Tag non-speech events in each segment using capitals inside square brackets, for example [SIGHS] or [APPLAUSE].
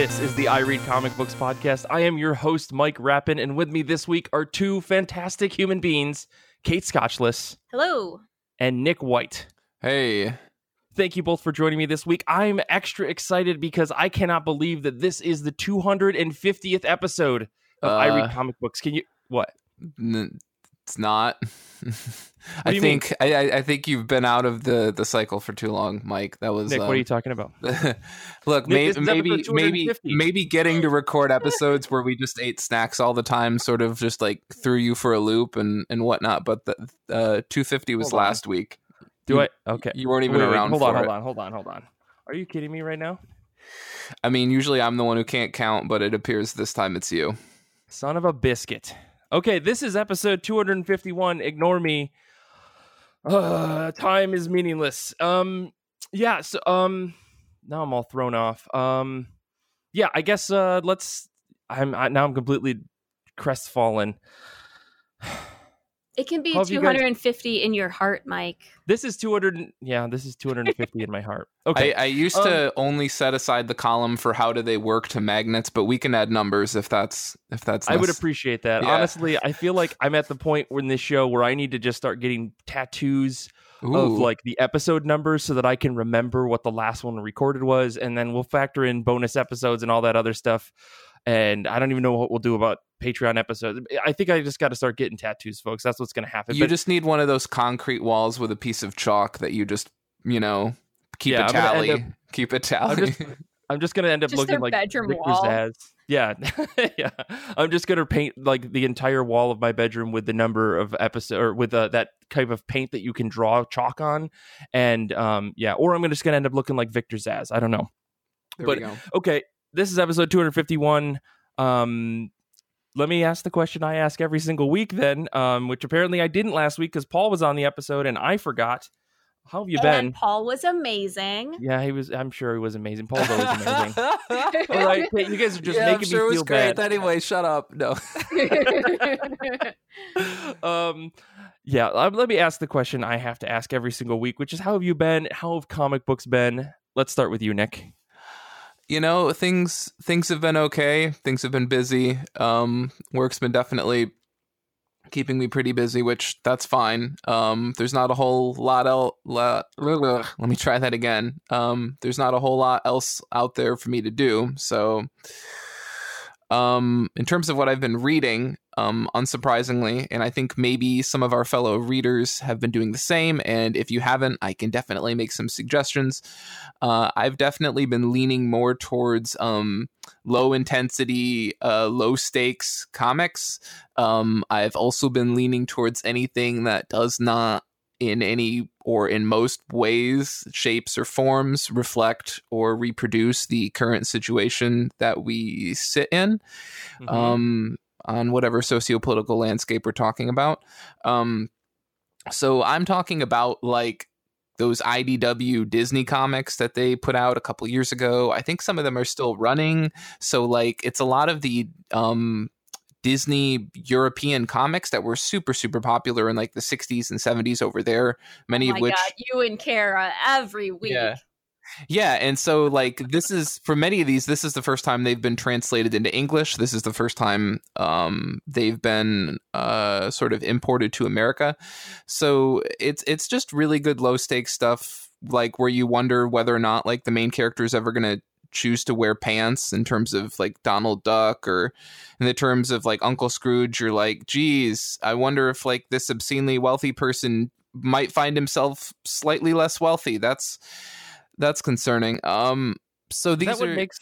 This is the I Read Comic Books podcast. I am your host, Mike Rappin, and with me this week are two fantastic human beings, Kate Scotchless Hello. and Nick White. Hey, Thank you both for joining me this week. I'm extra excited because I cannot believe that this is the 250th episode of I Read Uh, Comic Books. Can you what? n- it's not. [LAUGHS] I think I, I think you've been out of the the cycle for too long, Mike. That was Nick, um, what are you talking about? [LAUGHS] Look, Nick, may, maybe maybe maybe getting to record episodes where we just ate snacks all the time, sort of just like threw you for a loop and and whatnot. But the uh, 250 was Hold on. last week. Do You- I? Okay. You weren't even Wait, wait, around hold for on, it. hold on, hold on, hold on. Are you kidding me right now? I mean, usually I'm the one who can't count, but it appears this time it's you. Son of a biscuit. Okay, this is episode 251. Ignore me. Uh, time is meaningless. Um, yeah. So, um, now I'm all thrown off. Um, yeah. I guess. Uh, let's. I'm I, now. I'm completely crestfallen. [SIGHS] It can be How have you guys- 250 in your heart, Mike. This is 200. Yeah, this is 250 in my heart. [LAUGHS] Okay. I, I used Um, to only set aside the column for how do they work to magnets, but we can add numbers if that's if that's. I would appreciate that. Yeah. Honestly, I feel like I'm at the point in this show where I need to just start getting tattoos of like the episode numbers so that I can remember what the last one recorded was, and then we'll factor in bonus episodes and all that other stuff. And I don't even know what we'll do about Patreon episodes. I think I just got to start getting tattoos, folks. That's what's going to happen. You But just need one of those concrete walls with a piece of chalk that you just, you know, keep Yeah, a I'm gonna end tally. keep a tally. just- I'm just going to end up Just looking like bedroom Victor wall. Zsasz. Yeah, [LAUGHS] yeah. I'm just gonna paint like the entire wall of my bedroom with the number of episode or with uh, that type of paint that you can draw chalk on, and um, yeah. Or I'm just gonna end up looking like Victor Zsasz. I don't know. there but- we go. Okay, this is episode 251. Um, let me ask the question I ask every single week, then, um, which apparently I didn't last week because Paul was on the episode and I forgot. How have you been? Paul was amazing. Yeah, he was. I'm sure he was amazing. Paul's always amazing. [LAUGHS] All right, you guys are just yeah, I'm making sure it me was feel great. bad. Anyway, shut up. No. [LAUGHS] um yeah uh, let me ask the question i have to ask every single week which is how have you been how have comic books been let's start with you nick you know, things things have been okay. Things have been busy. Um, work's been definitely keeping me pretty busy, which that's fine. Um, there's not a whole lot else. Let me try that again. Um, there's not a whole lot else out there for me to do. So, um, in terms of what I've been reading, um, unsurprisingly, and I think maybe some of our fellow readers have been doing the same. And if you haven't, I can definitely make some suggestions. Uh, I've definitely been leaning more towards um, low intensity, uh, low stakes comics. Um, I've also been leaning towards anything that does not, in any or in most ways, shapes, or forms, reflect or reproduce the current situation that we sit in Mm-hmm. um, on whatever socio-political landscape we're talking about. Um, so I'm talking about like those IDW Disney comics that they put out a couple years ago. I think some of them are still running. So like it's a lot of the um, Disney European comics that were super super popular in like the 60s and 70s over there. Many oh of which God, you and Kara every week. yeah. Yeah, and so like this is for many of these, this is the first time they've been translated into English. This is the first time um, they've been uh, sort of imported to America. So it's it's just really good low stakes stuff, like where you wonder whether or not like the main character is ever gonna choose to wear pants in terms of like Donald Duck or in the terms of like Uncle Scrooge, you're like, geez, I wonder if like this obscenely wealthy person might find himself slightly less wealthy. That's that's concerning. Um, so these that are makes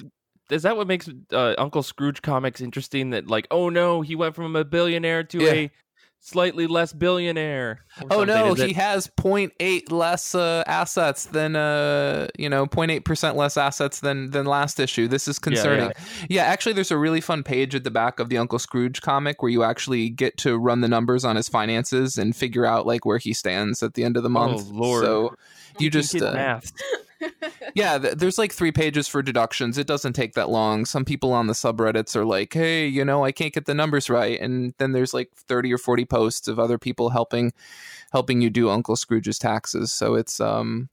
is that what makes uh, uncle scrooge comics interesting that like oh no he went from a billionaire to Yeah. a slightly less billionaire oh no, Is it- he has 0.8 less uh, assets than uh, you know 0.8 percent less assets than than last issue. This is concerning. Yeah, actually, there's a really fun page at the back of the Uncle Scrooge comic where you actually get to run the numbers on his finances and figure out like where he stands at the end of the month. Oh, Lord. So you just uh, math. [LAUGHS] [LAUGHS] yeah th- there's like three pages for deductions it doesn't take that long some people on the subreddits are like hey you know i can't get the numbers right and then there's like 30 or 40 posts of other people helping helping you do uncle scrooge's taxes so it's um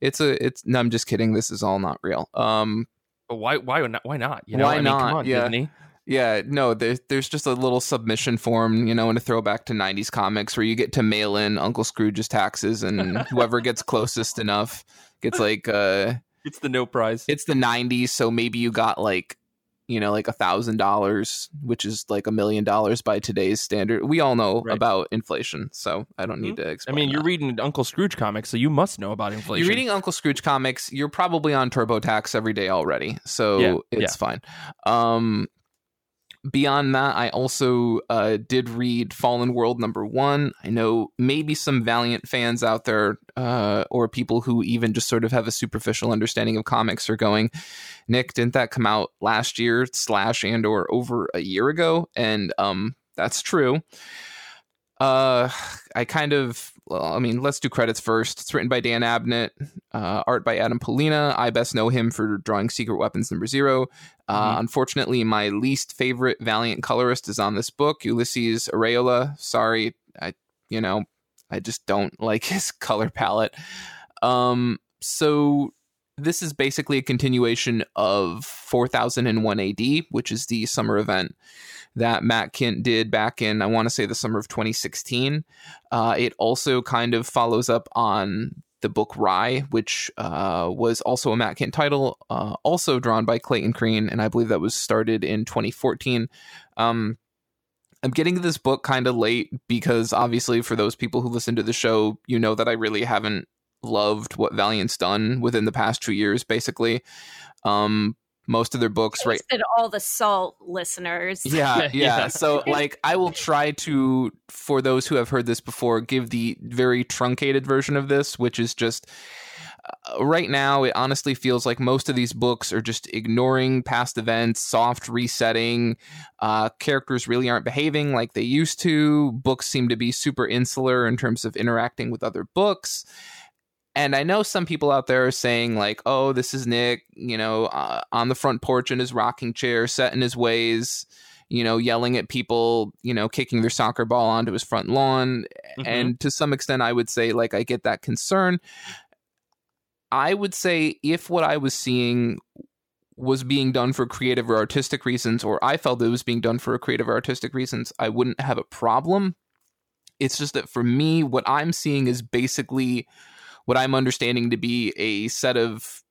it's a it's no i'm just kidding this is all not real um But why? Why not? Why not? You know, Why I mean, not? Come on, Yeah. Disney. Yeah, no, there's there's just a little submission form, you know, in a throwback to '90s comics where you get to mail in Uncle Scrooge's taxes, and [LAUGHS] whoever gets closest enough gets like uh, It's the no prize. it's the '90s, so maybe you got like, you know, like a thousand dollars, which is like a million dollars by today's standard. We all know Right. about inflation, so I don't need to explain. I mean, you're reading Uncle Scrooge comics, so you must know about inflation. You're reading Uncle Scrooge comics. You're probably on TurboTax every day already, so Yeah, it's fine. Um, beyond that, I also uh, did read Fallen World number one. I know maybe some Valiant fans out there, uh, or people who even just sort of have a superficial understanding of comics, are going, "Nick, didn't that come out last year slash and or over a year ago?" And um, that's true. Uh, I kind of, I mean, let's do credits first. It's written by Dan Abnett, uh, art by Adam Pollina. I best know him for drawing Secret Weapons number zero. Uh, Mhm. Unfortunately, my least favorite Valiant colorist is on this book, Ulysses Arreola. Sorry, I, you know, I just don't [LAUGHS] like his color palette. Um, so this is basically a continuation of 4001 AD, which is the summer event that Matt Kindt did back in, I want to say, the summer of 2016. Uh, it also kind of follows up on the book Rai, which uh, was also a Matt Kindt title, uh, also drawn by Clayton Crain, and I believe that was started in 2014. Um, I'm getting this book kind of late because obviously, for those people who listen to the show, you know that I really haven't loved what Valiant's done within the past two years, basically. Um, most of their books, right? Wasted all the salt listeners. Yeah, [LAUGHS] yeah. Yeah. So, like, I will try to, for those who have heard this before, give the very truncated version of this, which is just uh, right now, it honestly feels like most of these books are just ignoring past events, soft resetting. Uh, characters really aren't behaving like they used to. Books seem to be super insular in terms of interacting with other books. And I know some people out there are saying, like, oh, this is Nick, you know, uh, on the front porch in his rocking chair, set in his ways, you know, yelling at people, you know, kicking their soccer ball onto his front lawn. Mhm. And to some extent, I would say, like, I get that concern. I would say if what I was seeing was being done for creative or artistic reasons, or I felt it was being done for creative or artistic reasons, I wouldn't have a problem. It's just that for me, what I'm seeing is basically what I'm understanding to be a set of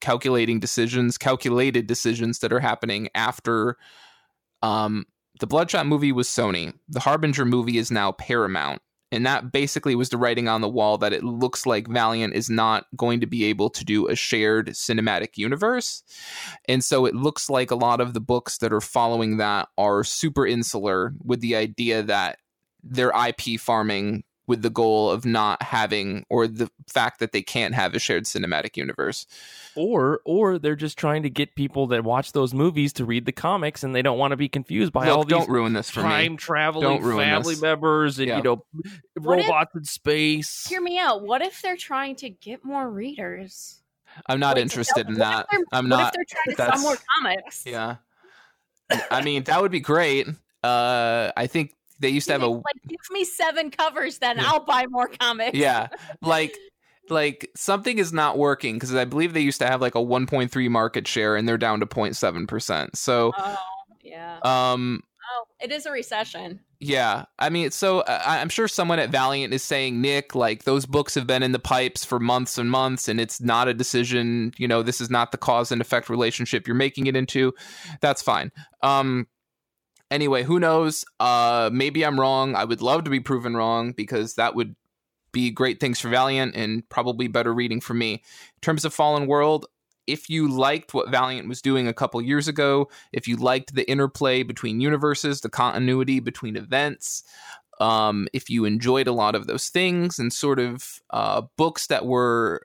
calculating decisions, calculated decisions that are happening after um, the Bloodshot movie was Sony. The Harbinger movie is now Paramount. And that basically was the writing on the wall that it looks like Valiant is not going to be able to do a shared cinematic universe. And so it looks like a lot of the books that are following that are super insular with the idea that they're IP farming with the goal of not having or the fact that they can't have a shared cinematic universe. or or they're just trying to get people that watch those movies to read the comics, and they don't want to be confused by Look, all these don't ruin this for time me. traveling family this. members and Yeah. you know What if- robots in space. Hear me out. What if they're trying to get more readers? I'm not Like, interested in that. I'm what not if they're trying to sell more comics? Yeah. I mean, that would be great. Uh I think they used to have a like give me seven covers, then Yeah. I'll buy more comics. yeah, [LAUGHS] like like something is not working because I believe they used to have like a 1.3 market share and they're down to 0.7%. So, Oh, yeah. um Oh, it is a recession. Yeah, I mean, so uh, I'm sure someone at Valiant is saying, Nick, like those books have been in the pipes for months and months, and it's not a decision. You know, this is not the cause and effect relationship you're making it into. That's fine. Um, anyway, who knows? Uh, maybe I'm wrong. I would love to be proven wrong because that would be great things for Valiant and probably better reading for me. In terms of Fallen World, if you liked what Valiant was doing a couple years ago, if you liked the interplay between universes, the continuity between events, um, if you enjoyed a lot of those things and sort of uh, books that were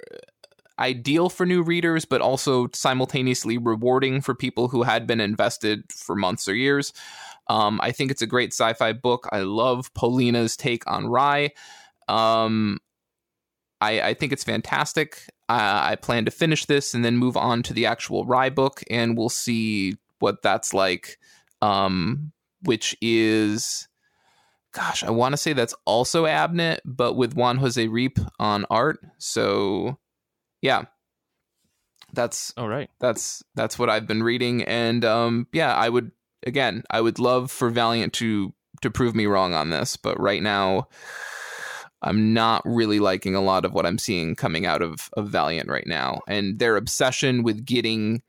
ideal for new readers, but also simultaneously rewarding for people who had been invested for months or years. Um, I think it's a great sci fi book. I love Pollina's take on Rai. Um, I, I think it's fantastic. Uh, I plan to finish this and then move on to the actual Rai book, and we'll see what that's like. Um, which is, gosh, I want to say that's also Abnett, but with Juan Jose Ryp on art. So, yeah. That's All right. that's that's what I've been reading, and um, yeah, I would again, I would love for Valiant to to prove me wrong on this, but right now, I'm not really liking a lot of what I'm seeing coming out of of Valiant right now, and their obsession with getting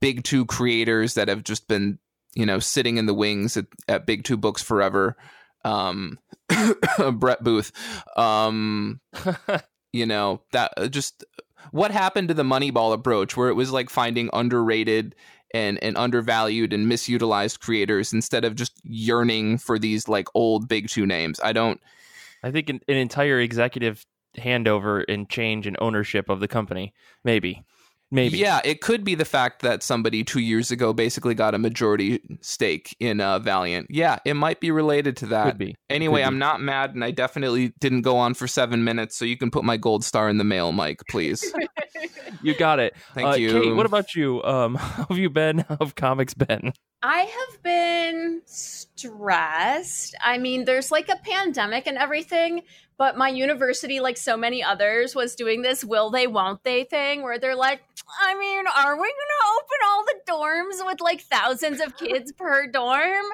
big two creators that have just been you know sitting in the wings at, at Big Two Books forever. Um, [COUGHS] Brett Booth, um, [LAUGHS] you know that uh, just what happened to the moneyball approach where it was like finding underrated and, and undervalued and misutilized creators instead of just yearning for these like old big two names i don't I think an, an entire executive handover and change in ownership of the company. Maybe. Maybe. yeah it could be the fact that somebody two years ago basically got a majority stake in uh, valiant yeah it might be related to that Could be. anyway Could be. i'm not mad and i definitely didn't go on for seven minutes so you can put my gold star in the mail mike please [LAUGHS] You got it. thank uh, you Kate, what about you? Um, [LAUGHS] how have you been? How have comics been? I have been stressed. I mean, there's like a pandemic and everything, but my university, like so many others, was doing this will they, won't they thing where they're like, I mean, are we going to open all the dorms with like thousands of kids [LAUGHS] per dorm?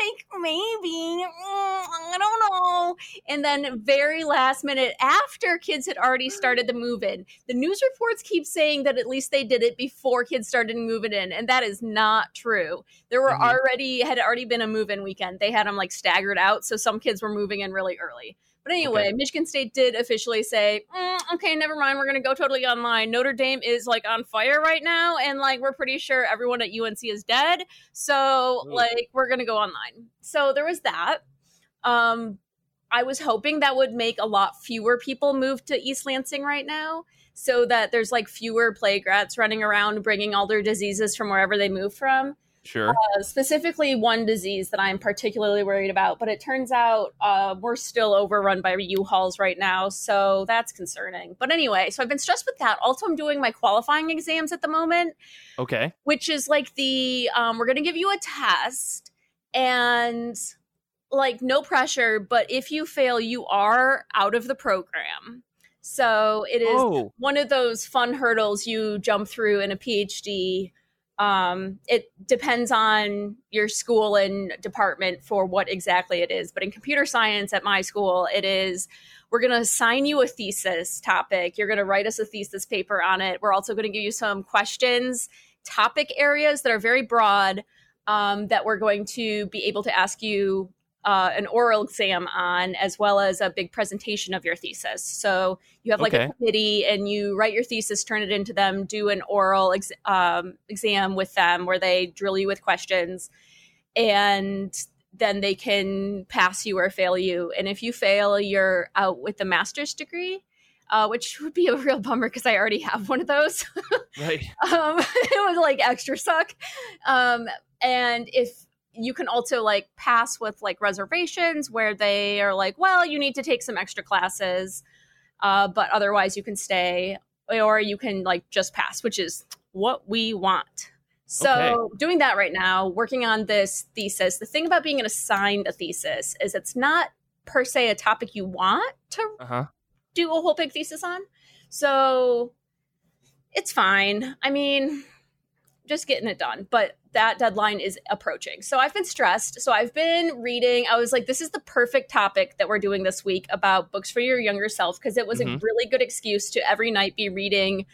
Like, maybe. Mm, I don't know. And then, very last minute, after kids had already started to move in, the news reports keep saying that at least they did it before kids started moving in. And that is not true. There were Mhm. already, had already been a move in weekend. They had them like staggered out. So some kids were moving in really early. But anyway, Okay. Michigan State did officially say, "Mm, okay, never mind. We're going to go totally online. Notre Dame is like on fire right now. And like, we're pretty sure everyone at UNC is dead. So Ooh. like, we're going to go online. So there was that. Um, I was hoping that would make a lot fewer people move to East Lansing right now so that there's like fewer plague rats running around bringing all their diseases from wherever they move from Sure. uh, specifically one disease that I'm particularly worried about, but it turns out uh, we're still overrun by U-Hauls right now, so that's concerning. But anyway, so I've been stressed with that. Also, I'm doing my qualifying exams at the moment, okay. which is like the um, we're going to give you a test and like no pressure, but if you fail, you are out of the program. So it is Oh, one of those fun hurdles you jump through in a PhD. Um, it depends on your school and department for what exactly it is. But in computer science at my school, it is we're going to assign you a thesis topic. You're going to write us a thesis paper on it. We're also going to give you some questions, topic areas that are very broad um, that we're going to be able to ask you uh, an oral exam on, as well as a big presentation of your thesis. So you have like Okay. a committee, and you write your thesis, turn it into them, do an oral ex- um, exam with them where they drill you with questions, and then they can pass you or fail you. And if you fail, you're out with the master's degree. Uh, which would be a real bummer because I already have one of those. [LAUGHS] right. um, [LAUGHS] it was like extra suck. Um, and if you can also like pass with like reservations where they are like, well, you need to take some extra classes, uh, but otherwise you can stay, or you can like just pass, which is what we want. So Okay. doing that right now, working on this thesis. The thing about being assigned a thesis is it's not per se a topic you want to Uh huh. do a whole big thesis on. So it's fine. I mean, just getting it done. But that deadline is approaching. So I've been stressed. So I've been reading. I was like, this is the perfect topic that we're doing this week about books for your younger self because it was a Mhm. really good excuse to every night be reading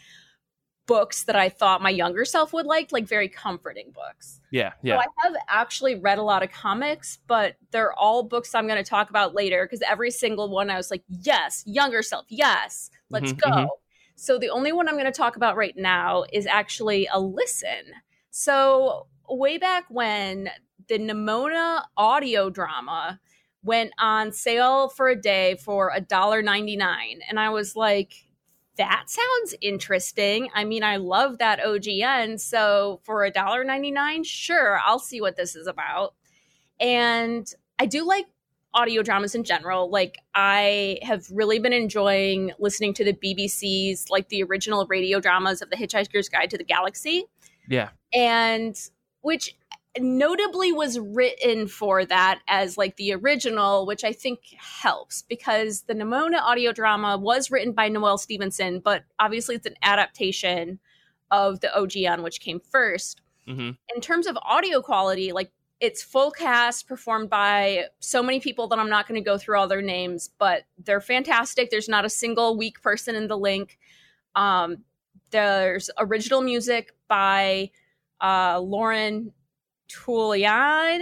books that I thought my younger self would like, like very comforting books. Yeah. So Yeah. I have actually read a lot of comics, but they're all books I'm going to talk about later because every single one I was like, yes, younger self, yes, let's Mhm, go. mhm. So the only one I'm going to talk about right now is actually a listen. So way back when the Nimona audio drama went on sale for a day for $1.99 and I was like that sounds interesting. I mean, I love that OGN. So for $1.99, sure, I'll see what this is about. And I do like audio dramas in general. Like, I have really been enjoying listening to the BBC's, like the original radio dramas of The Hitchhiker's Guide to the Galaxy Yeah. and which notably was written for that as like the original which i think helps because the nimona audio drama was written by noelle stevenson but obviously it's an adaptation of the OGN, which came 1st hmm In terms of audio quality, like it's full cast performed by so many people that I'm not going to go through all their names, but they're fantastic. There's not a single weak person in the link. Um, there's original music by uh, Lauren Tulian.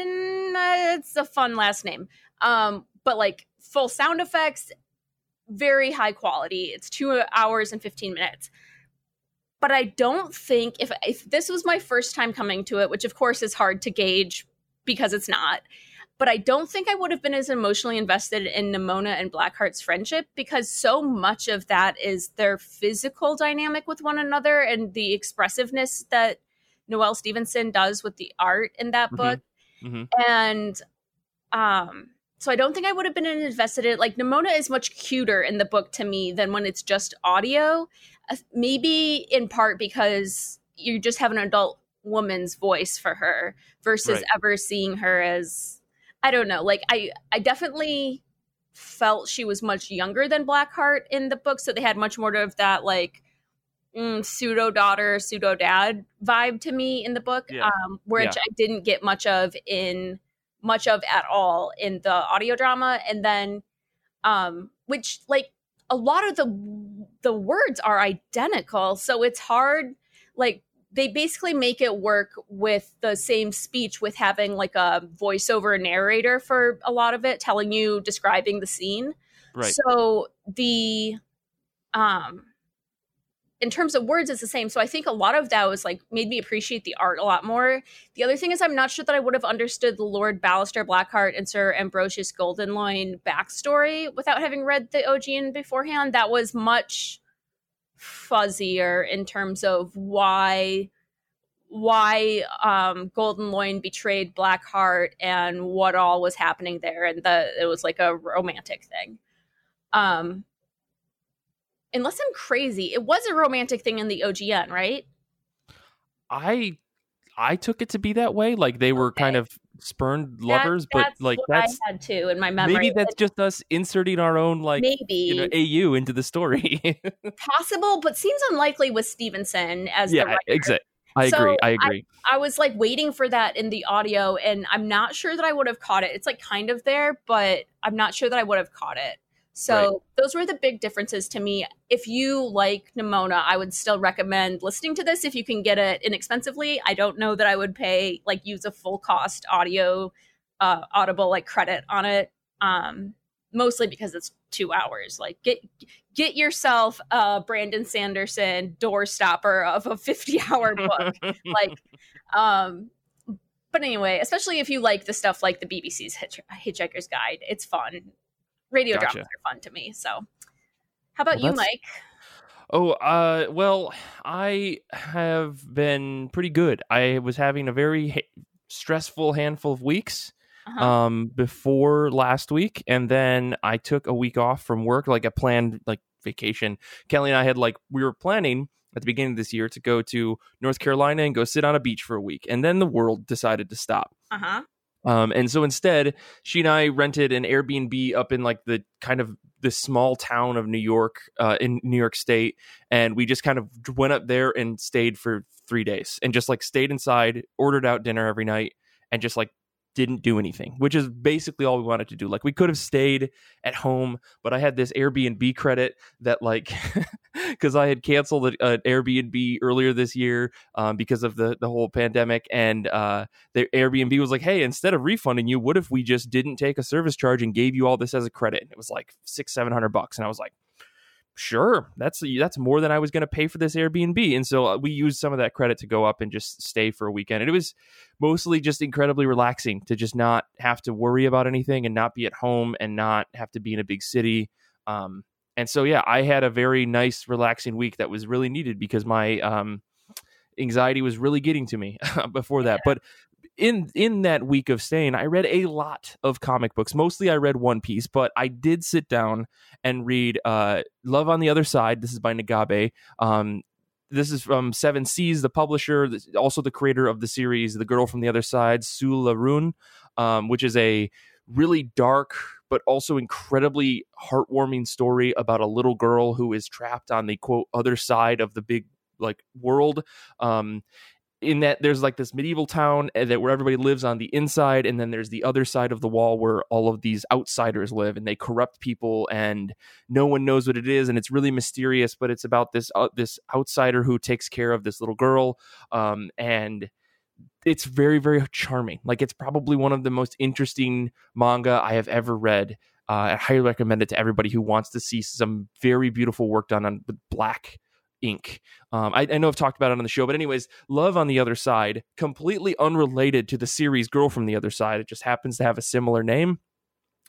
It's a fun last name. Um, but like full sound effects, very high quality. It's two hours and 15 minutes. But I don't think if if this was my first time coming to it, which of course is hard to gauge because it's not, but I don't think I would have been as emotionally invested in Nimona and Blackheart's friendship because so much of that is their physical dynamic with one another and the expressiveness that Noelle Stevenson does with the art in that Mhm. book. hmm And um so I don't think I would have been invested in it. Like Nimona is much cuter in the book to me than when it's just audio. Uh, Maybe in part because you just have an adult woman's voice for her versus Right. ever seeing her as I don't know. Like I I definitely felt she was much younger than Blackheart in the book, so they had much more of that like mm, pseudo daughter, pseudo dad vibe to me in the book, Yeah. um, which I didn't get much of in much of at all in the audio drama, and then um, which like a lot of the the words are identical, so it's hard like they basically make it work with the same speech with having like a voiceover narrator for a lot of it telling you describing the scene Right. so the um in terms of words it's the same. So i think a lot of that was like made me appreciate the art a lot more. The other thing is i'm not sure that i would have understood the lord Ballister blackheart and sir ambrosius goldenloin backstory without having read the ogn beforehand. That was much fuzzier in terms of why why um goldenloin betrayed blackheart and what all was happening there and the it was like a romantic thing. Um unless i'm crazy it was a romantic thing in the ogn right I I took it to be that way. Like they were kind of spurned That- lovers, but that's like what that's i had too in my memory maybe that's just us inserting our own like maybe you know AU into the story. [LAUGHS] possible but seems unlikely with stevenson as the yeah, exactly. I So, agree. I agree. I was like waiting for that in the audio, and I'm not sure that I would have caught it. It's like kind of there, but I'm not sure that I would have caught it. So Right. those were the big differences to me. If you like Nimona, I would still recommend listening to this if you can get it inexpensively. I don't know that I would pay like use a full cost audio uh audible like credit on it. Um mostly because it's two hours. Like get get yourself a Brandon Sanderson doorstopper of a 50 hour [LAUGHS] book like um but anyway especially if you like the stuff like the bbc's Hitch- hitchhiker's guide it's fun radio Gotcha. dramas are fun to me so how about Well, you mike Oh, uh, well, I have been pretty good. I was having a very ha- stressful handful of weeks uh-huh. um before last week and then I took a week off from work like a planned like vacation. Kelly and I had like we were planning at the beginning of this year to go to North Carolina and go sit on a beach for a week and then the world decided to stop. uh-huh Um, and so instead, she and I rented an Airbnb up in like the kind of the small town of New York, uh, in New York State, and we just kind of went up there and stayed for three days, and just like stayed inside, ordered out dinner every night, and just like didn't do anything, which is basically all we wanted to do. Like we could have stayed at home, but I had this Airbnb credit that like [LAUGHS] because I had canceled an Airbnb earlier this year um, because of the the whole pandemic, and uh, the Airbnb was like, "Hey, instead of refunding you, what if we just didn't take a service charge and gave you all this as a credit?" And it was like six, seven hundred bucks, and I was like, "Sure, that's that's more than I was going to pay for this Airbnb." And so uh, we used some of that credit to go up and just stay for a weekend, and it was mostly just incredibly relaxing to just not have to worry about anything and not be at home and not have to be in a big city. Um, and so yeah, I had a very nice, relaxing week that was really needed because my um, anxiety was really getting to me [LAUGHS] before that. But in in that week of staying, I read a lot of comic books. Mostly, I read One Piece, but I did sit down and read uh, Love on the Other Side. This is by Nagabe. Um, this is from Seven Seas, the publisher, also the creator of the series The Girl from the Other Side, Siúil, a Rún, um, which is a really dark but also incredibly heartwarming story about a little girl who is trapped on the quote other side of the big like world. Um, in that there's like this medieval town eh, that where everybody lives on the inside and then there's the other side of the wall where all of these outsiders live and they corrupt people and no one knows what it is and it's really mysterious but it's about this uh, this outsider who takes care of this little girl um, and it's very very charming. Like it's probably one of the most interesting manga i have ever read. Uh, i highly recommend it to everybody who wants to see some very beautiful work done on black ink um, I, I, know i've talked about it on the show but anyways love on the other side completely unrelated to the series girl from the other side. It just happens to have a similar name.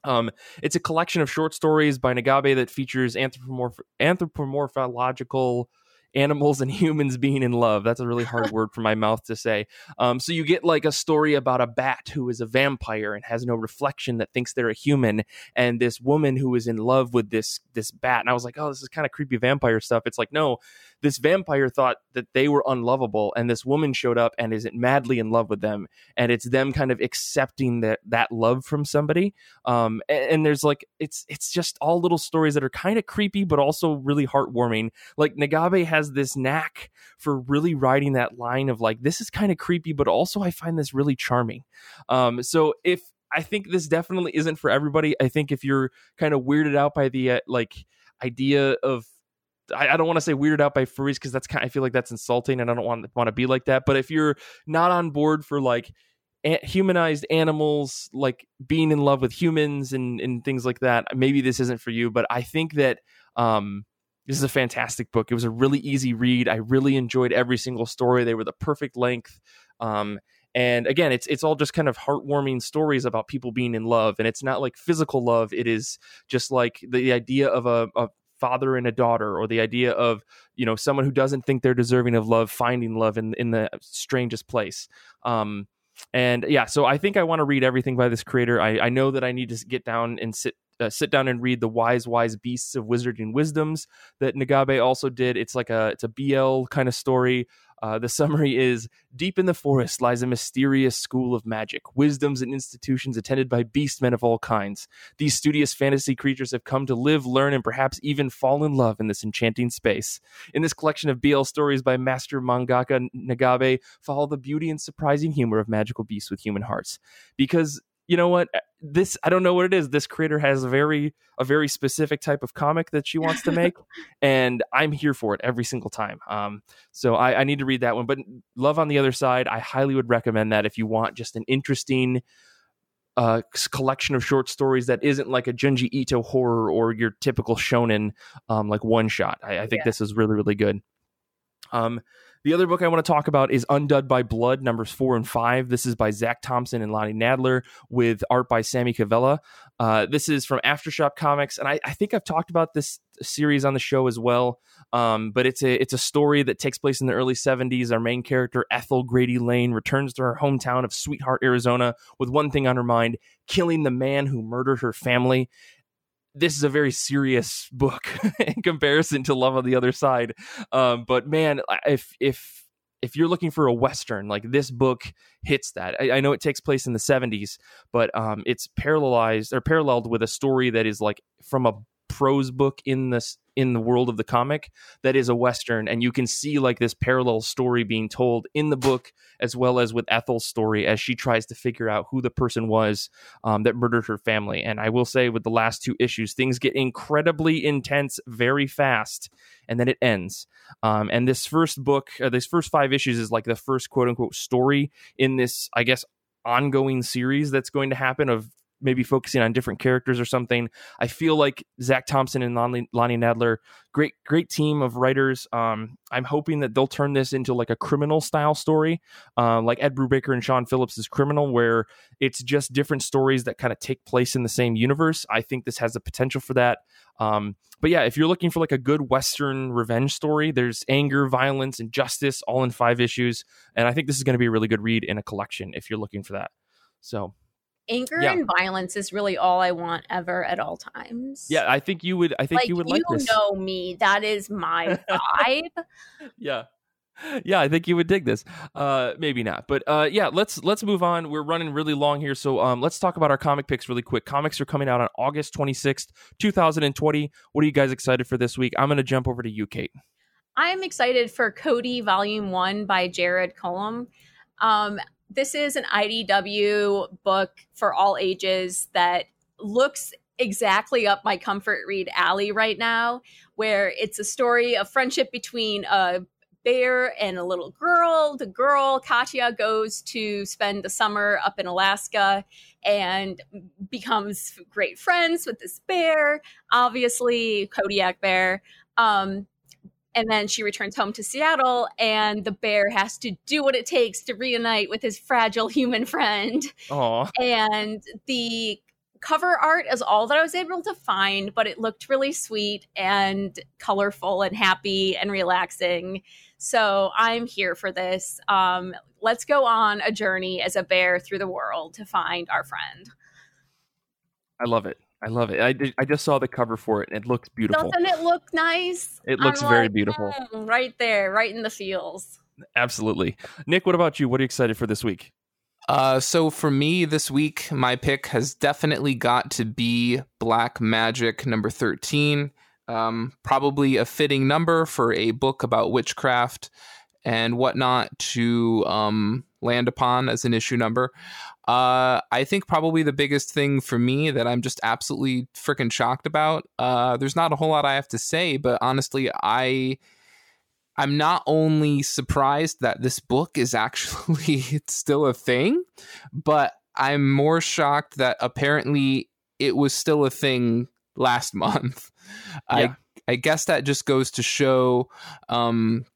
Um, it's a collection of short stories by nagabe that features anthropomorph- anthropomorphological animals and [LAUGHS] humans being in love. That's a really hard [LAUGHS] word for my mouth to say. Um, so you get like a story about a bat who is a vampire and has no reflection that thinks they're a human, and this woman who is in love with this this bat. And I was like, oh, this is kind of creepy vampire stuff. It's like, no, this vampire thought that they were unlovable, and this woman showed up and is madly in love with them, and it's them kind of accepting that that love from somebody. Um, and, and there's like it's it's just all little stories that are kind of creepy, but also really heartwarming. Like Nagabe has this knack for really writing that line of like, this is kind of creepy, but also I find this really charming. Um, so if I think this definitely isn't for everybody, I think if you're kind of weirded out by the uh, like idea of I, I, don't want to say weirded out by furries because that's kind. I feel like that's insulting, and I don't want want to be like that. But if you're not on board for like a- humanized animals, like being in love with humans and and things like that, maybe this isn't for you. But I think that um, this is a fantastic book. It was a really easy read. I really enjoyed every single story. They were the perfect length. Um, and again, it's it's all just kind of heartwarming stories about people being in love, and it's not like physical love. It is just like the idea of a, a father and a daughter, or the idea of you know someone who doesn't think they're deserving of love finding love in in the strangest place. Um, and yeah, so I think I want to read everything by this creator. I, I know that I need to get down and sit uh, sit down and read the Wise Wise Beasts of Wizarding Wisdoms that Nagabe also did. It's like a it's a BL kind of story. Uh, the [LAUGHS] summary is Deep in the forest lies a mysterious school of magic, wisdoms and institutions attended by beastmen of all kinds. These studious fantasy creatures have come to live, learn, and perhaps even fall in love in this enchanting space. In this collection of BL stories by master mangaka Nagabe, follow the beauty and surprising humor of magical beasts with human hearts. Because you know what this i don't know what it is this creator has a very a very specific type of comic that she wants to [LAUGHS] make and i'm here for it every single time um so I, I need to read that one but love on the other side i highly would recommend that if you want just an interesting uh, collection of short stories that isn't like a Junji Ito horror or your typical shonen um, like one shot. I, I think yeah. this is really really good. Um, the other book I want to talk about is Undone by Blood, numbers four and five. This is by Zac Thompson and Lonnie Nadler with art by Sami Kivelä. Uh, this is from Aftershock Comics, and I, I, think I've talked about this series on the show as well. Um, but it's a it's a story that takes place in the early 70s. Our main character, Ethel Grady Lane, returns to her hometown of Sweetheart, Arizona, with one thing on her mind: killing the man who murdered her family this is a very serious book [LAUGHS] in comparison to Love on the Other Side. Um, but man, if if if you're looking for a western, like this book hits that. I, I know it takes place in the 70s, but um, it's parallelized or paralleled with a story that is like from a prose book in this in the world of the comic that is a western and you can see like this parallel story being told in the book as well as with ethel's story as she tries to figure out who the person was um, that murdered her family. And i will say with the last two issues things get incredibly intense very fast and then it ends. Um, and this first book uh, this first five issues is like the first quote unquote story in this i guess ongoing series that's going to happen of maybe focusing on different characters or something. I feel like Zac Thompson and Lonnie, Lonnie Nadler, great great team of writers. Um, I'm hoping that they'll turn this into like a criminal style story, uh, like Ed Brubaker and Sean Phillips' Criminal, where it's just different stories that kind of take place in the same universe. I think this has the potential for that. Um, but yeah, if you're looking for like a good Western revenge story, there's anger, violence, and justice all in five issues, and I think this is going to be a really good read in a collection if you're looking for that. So anger yeah. and violence is really all I want ever at all times. Yeah, I think you would. I think like, you would like you this. You know me. That is my [LAUGHS] vibe. yeah. Yeah, I think you would dig this. Uh, maybe not, but uh, yeah, let's let's move on. We're running really long here, so um, let's talk about our comic picks really quick. Comics are coming out on August twenty sixth, two thousand and twenty. What are you guys excited for this week? I'm going to jump over to you, Kate. I'm excited for Kodi Volume One by Jared Cullum. Um, this is an IDW book for all ages that looks exactly up my comfort read alley right now, where it's a story of friendship between a bear and a little girl. The girl, Katya, goes to spend the summer up in Alaska and becomes great friends with this bear, obviously, Kodiak bear. Um, and then she returns home to Seattle, and the bear has to do what it takes to reunite with his fragile human friend. Aw. And the cover art is all that I was able to find, but it looked really sweet and colorful and happy and relaxing. So I'm here for this. Um, let's go on a journey as a bear through the world to find our friend. I love it. I love it. I, did- I just saw the cover for it and it looks beautiful. Doesn't it look nice? It looks I'm very like, beautiful. "Mm, right there, right in the feels. Absolutely. Nick, what about you? What are you excited for this week? Uh, so for me this week, my pick has definitely got to be Black Magick number 13. Um, probably a fitting number for a book about witchcraft and whatnot to um, land upon as an issue number. Uh, I think probably the biggest thing for me that I'm just absolutely freaking shocked about. Uh, there's not a whole lot I have to say, but honestly, I I'm not only surprised that this book is [LAUGHS] actually it's still a thing, but I'm more shocked that apparently it was still a thing last [LAUGHS] month. Yeah. I I guess that just goes to show um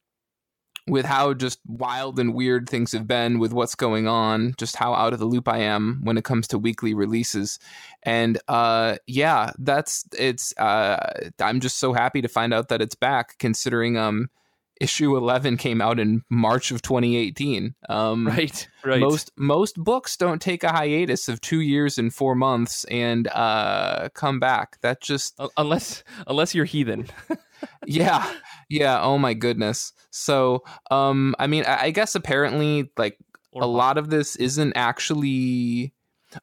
with how just wild and weird things have been with what's going on, just how out of the loop I am when it comes to weekly releases. And uh yeah, that's it's uh I'm just so happy to find out that it's back considering um issue 11 came out in March of 2018. Um Right. Right. most most books don't take a hiatus of 2 years and 4 months and uh come back. That just Un- unless unless you're heathen. [LAUGHS] yeah yeah oh my goodness so um i mean i, I guess apparently like Or a lot of this isn't actually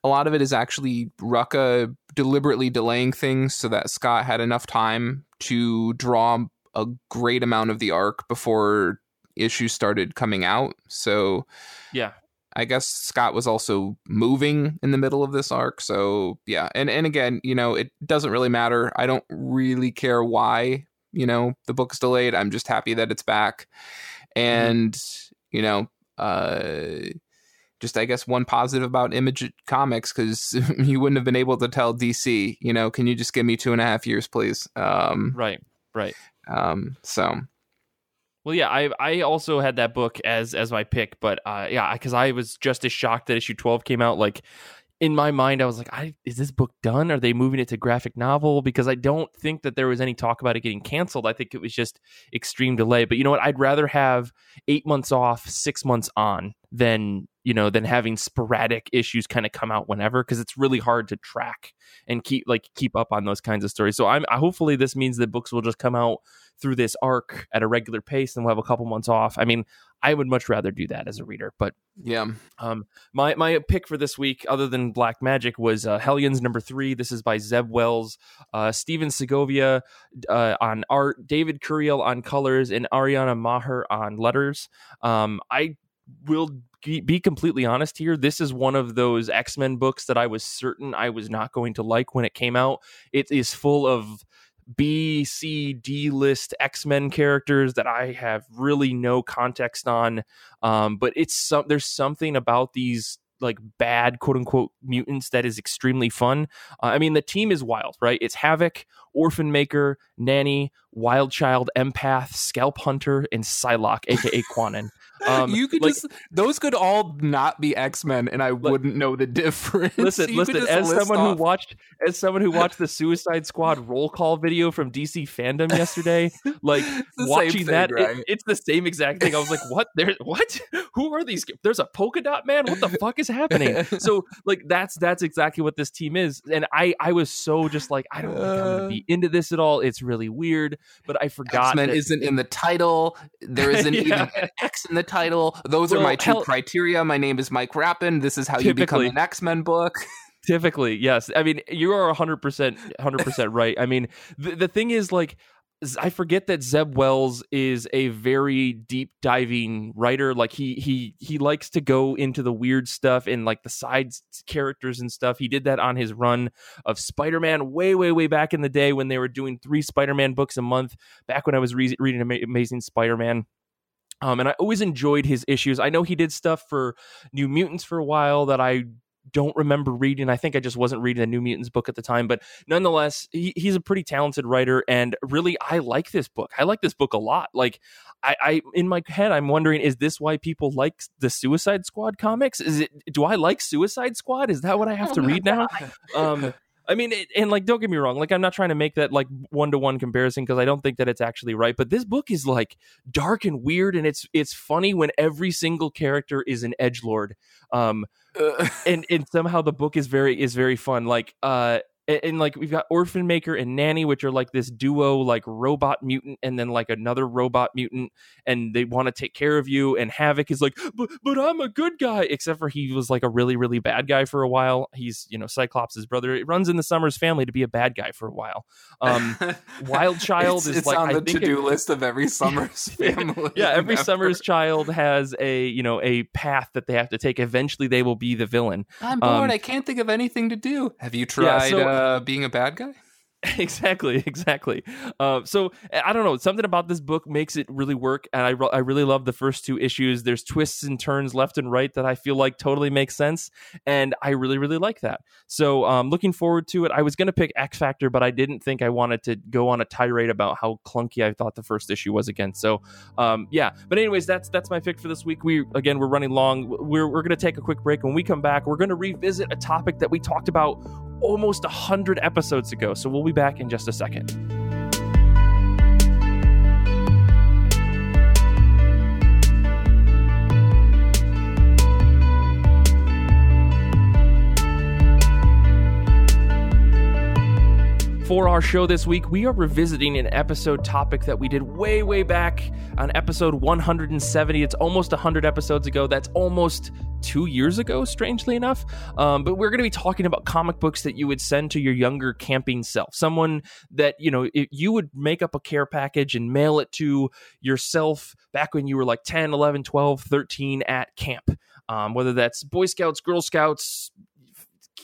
a lot of it is actually rucka deliberately delaying things so that scott had enough time to draw a great amount of the arc before issues started coming out so Yeah. I guess Scott was also moving in the middle of this arc. So yeah, and and again, you know, it doesn't really matter. I don't really care why you know the book's delayed. I'm just happy that it's back, and you know, uh, just I guess one positive about Image Comics because [LAUGHS] you wouldn't have been able to tell DC, you know, can you just give me two and a half years, please? Um, Right. Right. Um, so Well, yeah, I I also had that book as as my pick, but uh, yeah, because I was just as shocked that issue twelve came out. Like in my mind, I was like, I, "Is this book done? Are they moving it to graphic novel?" Because I don't think that there was any talk about it getting canceled. I think it was just extreme delay. But you know what? I'd rather have eight months off, six months on, than you know than having sporadic issues kind of come out whenever because it's really hard to track and keep like keep up on those kinds of stories. So I'm hopefully this means that books will just come out through this arc at a regular pace and we'll have a couple months off. I mean, I would much rather do that as a reader. But yeah, um, my my pick for this week, other than Black Magick, was uh, Hellions number three. This is by Zeb Wells, uh, Stephen Segovia uh, on art, David Curiel on colors, and Ariana Maher on letters. Um, I will be completely honest here. This is one of those X Men books that I was certain I was not going to like when it came out. It is full of B, C, D list X Men characters that I have really no context on. Um, but it's some there's something about these like bad quote unquote mutants that is extremely fun. Uh, I mean, the team is wild, right? It's Havoc, Orphan Maker, Nanny, Wild Child, Empath, Scalp Hunter, and Psylocke, aka Kwannon. Um, you could like- just those could all not be X Men, and I wouldn't know the [LAUGHS] difference. listen, You listen. As someone who watched, as someone who watched the [LAUGHS] Suicide Squad roll call video from DC fandom yesterday, [LAUGHS] like It's the same watching thing, that, it- right? it's the same exact thing. I was like, "What? There? What? Who are these? There's a polka dot man. What the fuck is happening?" So, like, that's that's exactly what this team is. And I, I was so just like, I don't think I'm Uh. gonna be into this at all. It's really weird. But I forgot. X Men isn't in the title. There isn't even an X in the title. Those are my two hell- criteria. My name is Mike Rappin. This is how you become an X Men book. [LAUGHS] Typically, yes. I mean, you are 100% 100% [LAUGHS] right. I mean, the, the thing is like I forget that Zeb Wells is a very deep diving writer. Like he he he likes to go into the weird stuff and like the side characters and stuff. He did that on his run of Spider-Man way way way back in the day when they were doing three Spider-Man books a month. Back when I was re- reading Amazing Spider-Man. Um, and I always enjoyed his issues. I know he did stuff for New Mutants for a while that I don't remember reading. I think I just wasn't reading the New Mutants book at the time, but nonetheless, he, he's a pretty talented writer, and really, I like this book. I like this book a lot. Like, I, I in my head, I'm wondering, is this why people like the Suicide Squad comics? Is it? Do I like Suicide Squad? Is that what I have oh to [LAUGHS] read God. now? Um, I mean, it, and like, don't get me wrong. Like, I'm not trying to make that like one to one comparison because I don't think that it's actually right. But this book is like dark and weird, and it's it's funny when every single character is an edge lord. Um, uh. and and somehow the book is very is very fun. Like, uh, and, and, like we've got Orphan Maker and Nanny, which are like this duo, like robot mutant, and then like another robot mutant, and they want to take care of you. And Havoc is like, but, but I'm a good guy, except for he was like a really really bad guy for a while. He's you know Cyclops' brother. It runs in the Summers family to be a bad guy for a while. Um, [LAUGHS] Wild Child it's, is it's like on the to do list of every [LAUGHS] Summers [LAUGHS] family. yeah, every Summers child has a you know a path that they have to take. Eventually, they will be the villain. I'm bored. Um, I can't think of anything to do. Have you tried? Yeah, so, uh, being a bad guy? [LAUGHS] exactly exactly. Uh, so i don't know something about this book makes it really work and I, re- I really love the first two issues. There's twists and turns left and right that i feel like totally makes sense and i really really like that. So um, looking forward to it. I was going to pick x factor but i didn't think i wanted to go on a tirade about how clunky i thought the first issue was again. So um, yeah. But anyways that's that's my pick for this week. We again we're running long. We're, we're to take a quick break. When we come back we're to revisit a topic that we talked about almost 100 episodes ago so we'll be back in just a second. For our show this week, we are revisiting an episode topic that we did way, way back on episode 170. It's almost 100 episodes ago. That's almost two years ago, strangely enough. Um, but we're going to be talking about comic books that you would send to your younger camping self. Someone that, you know, you would make up a care package and mail it to yourself back when you were like 10, 11, 12, 13 at camp. Um, whether that's Boy Scouts, Girl Scouts,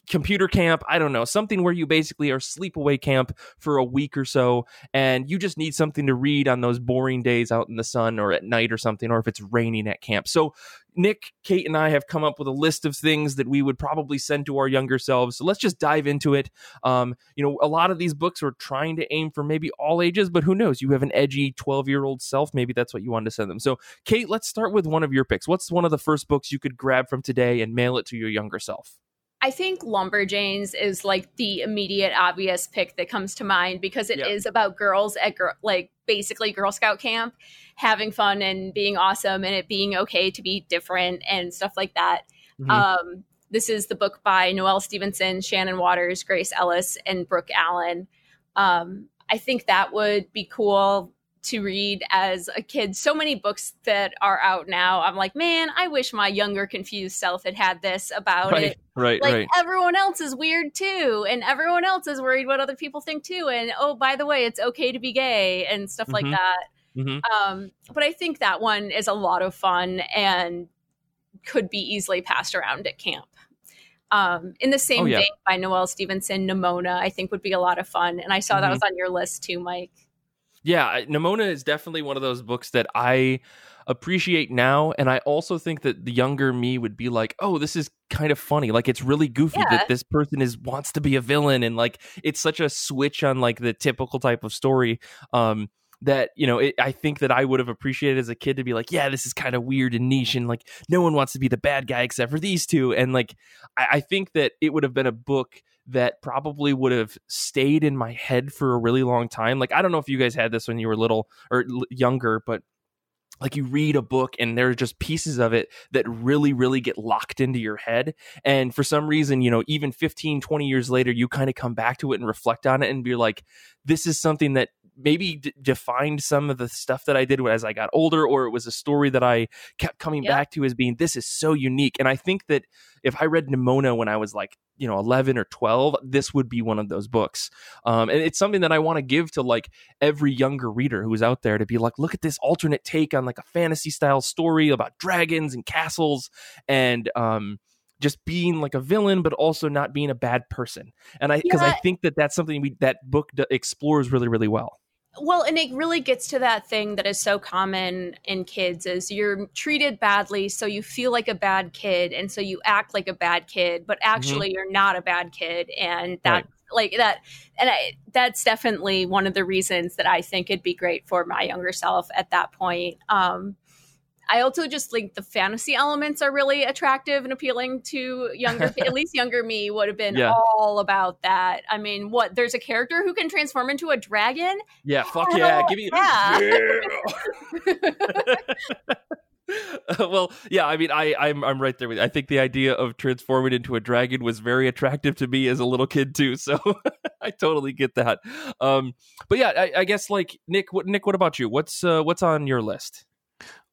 computer camp i don't know something where you basically are sleepaway camp for a week or so and you just need something to read on those boring days out in the sun or at night or something or if it's raining at camp. So nick kate and i have come up with a list of things that we would probably send to our younger selves. So let's just dive into it. Um, you know a lot of these books are trying to aim for maybe all ages but who knows? You have an edgy 12 year old self maybe that's what you wanted to send them. So kate let's start with one of your picks. What's one of the first books you could grab from today and mail it to your younger self I think Lumberjanes is like the immediate obvious pick that comes to mind because it is about girls at like basically Girl Scout camp having fun and being awesome and it being okay to be different and stuff like that. Mm-hmm. Um, this is the book by Noelle Stevenson, Shannon Watters, Grace Ellis, and Brooke Allen. Um, I think that would be cool to read as a kid. So many books that are out now. I'm like, man, I wish my younger confused self had had this about right, it. Right, like right. everyone else is weird too, and everyone else is worried what other people think too. And oh, by the way, it's okay to be gay and stuff mm-hmm. like that. Mm-hmm. Um, but I think that one is a lot of fun and could be easily passed around at camp. Um, in the same oh, yeah. vein by Noelle Stevenson, Nimona, I think would be a lot of fun. And I saw mm-hmm. that was on your list too, Mike. Yeah, Nimona is definitely one of those books that I appreciate now and I also think that the younger me would be like, "Oh, this is kind of funny. Like it's really goofy yeah. that this person is wants to be a villain and like it's such a switch on like the typical type of story um that you know it, i think that i would have appreciated as a kid to be like yeah this is kind of weird and niche and like no one wants to be the bad guy except for these two and like I, I think that it would have been a book that probably would have stayed in my head for a really long time. Like I don't know if you guys had this when you were little or l- younger, but like you read a book and there are just pieces of it that really really get locked into your head and for some reason you know even 15 20 years later you kind of come back to it and reflect on it and be like this is something that maybe d- defined some of the stuff that I did as I got older, or it was a story that I kept coming back to as being this is so unique. And I think that if I read Nimona when I was like you know 11 or 12 this would be one of those books. Um, and it's something that i want to give to like every younger reader who's out there to be like look at this alternate take on like a fantasy style story about dragons and castles and um, just being like a villain but also not being a bad person. And i because Yeah. i think that that's something we that book d- explores really really well Well, and it really gets to that thing that is so common in kids is you're treated badly, so you feel like a bad kid, and so you act like a bad kid, but actually you're not a bad kid, and that Mm-hmm. Right. like that, and I, that's definitely one of the reasons that I think it'd be great for my younger self at that point. Um, I also just think the fantasy elements are really attractive and appealing to younger, [LAUGHS] at least younger me would have been Yeah. all about that. I mean, what there's a character who can transform into a dragon. yeah fuck yeah give me [LAUGHS] yeah. [LAUGHS] well, yeah, I mean, I, I'm I'm right there with you. I think the idea of transforming into a dragon was very attractive to me as a little kid too. So I totally get that. Um, but yeah, I, I guess like Nick, what Nick, what about you? What's uh, what's on your list?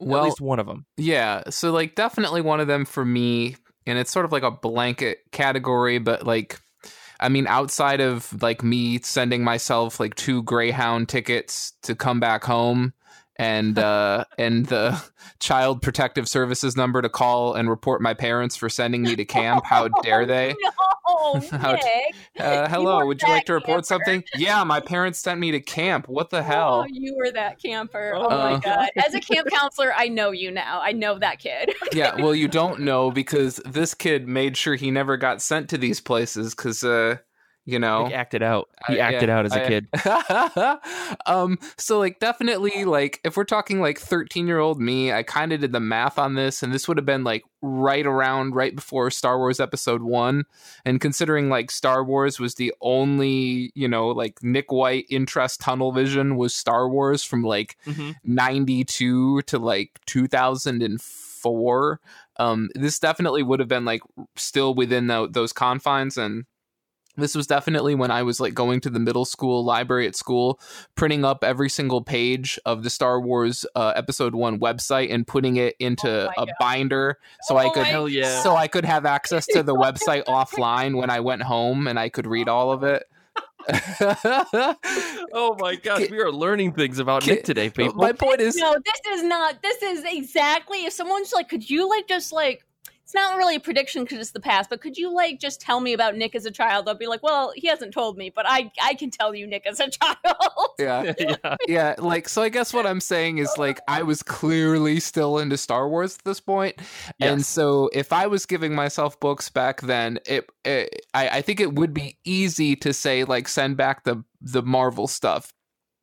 At least one of them. Yeah, so like definitely one of them for me, and it's sort of like a blanket category, but like I mean outside of like me sending myself like two Greyhound tickets to come back home and [LAUGHS] uh and the [LAUGHS] child protective services number to call and report my parents for sending me to camp, how dare [LAUGHS] they? No, How. Uh, hello, are would you like to report camper. something? Yeah, my parents sent me to camp. What the hell? Oh, you were that camper. Oh, Oh. my Uh. god! As a camp counselor, I know you now. I know that kid. yeah, well, you don't know because this kid made sure he never got sent to these places because, uh, you know, He acted out. He I- acted yeah, out as a I- kid. [LAUGHS] um, so like definitely like if we're talking like 13 year old me, I kind of did the math on this, and this would have been like right around right before Star Wars Episode One, and considering like Star Wars was the only you know like Nick White interest tunnel vision was Star Wars from like Mhm. 92 to like 2004 um this definitely would have been like still within tho- those confines and this was definitely when I was like going to the middle school library at school, printing up every single page of the Star Wars uh, Episode One website and putting it into Oh a God. binder, so I Oh could Hell yeah. so I could have access to the website [LAUGHS] offline when I went home and I could read all of it. [LAUGHS] oh my [LAUGHS] gosh, we are learning things about Ki- Nick today, people. My point is, no, this is not. This is exactly. If someone's like, could you like just like. It's not really a prediction because it's the past, but could you like just tell me about Nick as a child? I'll be like, well, he hasn't told me, but I I can tell you Nick as a [LAUGHS] child. yeah, [LAUGHS] yeah. yeah like so i guess what i'm saying is like i was clearly still into star wars at this point and Yes. so if i was giving myself books back then it, it I, I think it would be easy to say like send back the the marvel stuff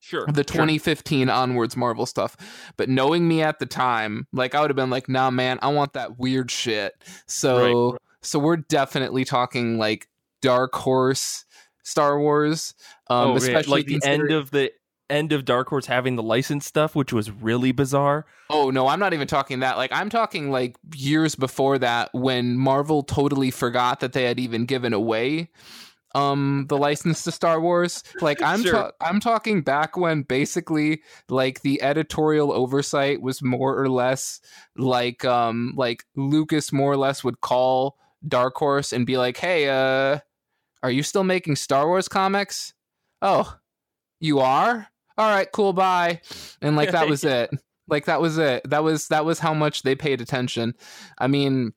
Sure. the sure. 2015 onwards marvel stuff but knowing me at the time like i would have been like nah man i want that weird shit so Right. so we're definitely talking like dark horse star wars um oh, yeah, especially like the end of the end of Dark Horse having the license stuff, which was really bizarre. Oh no, I'm not even talking that. Like I'm talking like years before that when Marvel totally forgot that they had even given away um the license to Star Wars. Like I'm Sure. ta- I'm talking back when basically like the editorial oversight was more or less like um like Lucas more or less would call Dark Horse and be like, "Hey, uh are you still making Star Wars comics?" "Oh, you are?" "All right, cool, bye." And like that was it like that was it that was that was how much they paid attention i mean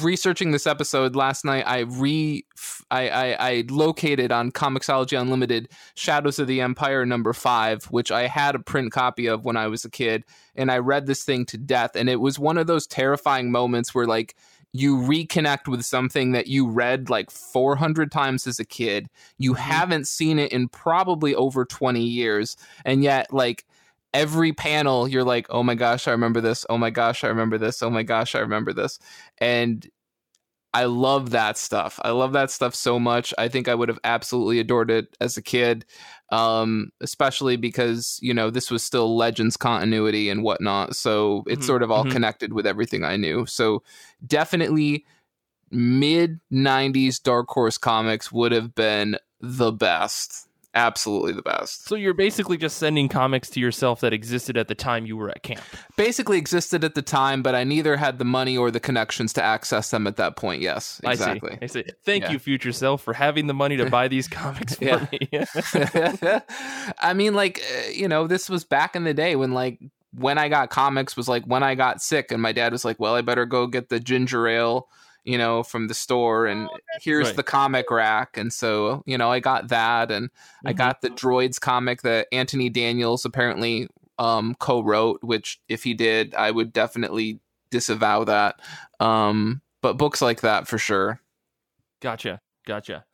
researching this episode last night i re I, I i located on comiXology unlimited shadows of the empire number five which i had a print copy of when i was a kid and i read this thing to death and it was one of those terrifying moments where like you reconnect with something that you read like 400 times as a kid. You mm-hmm. haven't seen it in probably over 20 years and yet like every panel you're like oh my gosh i remember this. Oh my gosh i remember this. Oh my gosh i remember this. And i love that stuff. I love that stuff so much. I think i would have absolutely adored it as a kid um especially because you know this was still legends continuity and whatnot so it's Mhm, sort of all mhm. connected with everything i knew. So definitely mid 90s dark horse comics would have been the best absolutely the best. So you're basically just sending comics to yourself that existed at the time you were at camp. Basically existed at the time, but I neither had the money or the connections to access them at that point. Yes, exactly. I see. I see. Thank Yeah. you, future self, for having the money to buy these [LAUGHS] comics for Yeah. me. [LAUGHS] [LAUGHS] I mean, like, uh, you know, this was back in the day when, like, when I got comics was like when I got sick, and my dad was like, "Well, I better go get the ginger ale." You know, from the store, and here's Right. the comic rack, and so you know, I got that, and I Mhm. got the Droids comic that Anthony Daniels apparently um, co-wrote. Which, if he did, I would definitely disavow that. Um, but books like that for sure. Gotcha. Gotcha.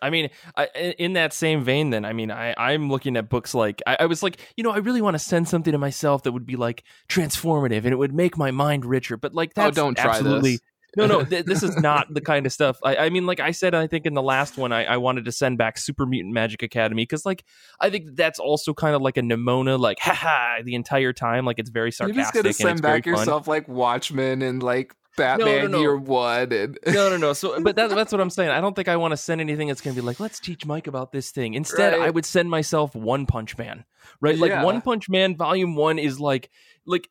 I mean, I, in in that same vein, then, I mean, I, I'm looking at books like, I, I was like, you know, I really want to send something to myself that would be like transformative and it would make my mind richer. But like, Oh, don't try absolutely. this. No, no, th- this is not the kind of stuff. I, I mean, like I said, I think in the last one, I, I wanted to send back Super Mutant Magic Academy because, like, I think that's also kind of like a Nimona, like, haha, the entire time. Like, it's very sarcastic. You're just gonna send back very fun. yourself like Watchmen and like Batman no. Year One and no, no, no. So, but that, [LAUGHS] that's what I'm saying. I don't think I want to send anything that's going to be like, let's teach Mike about this thing. Instead, Right. I would send myself One Punch Man, right? Like Yeah. One Punch Man Volume One is like, like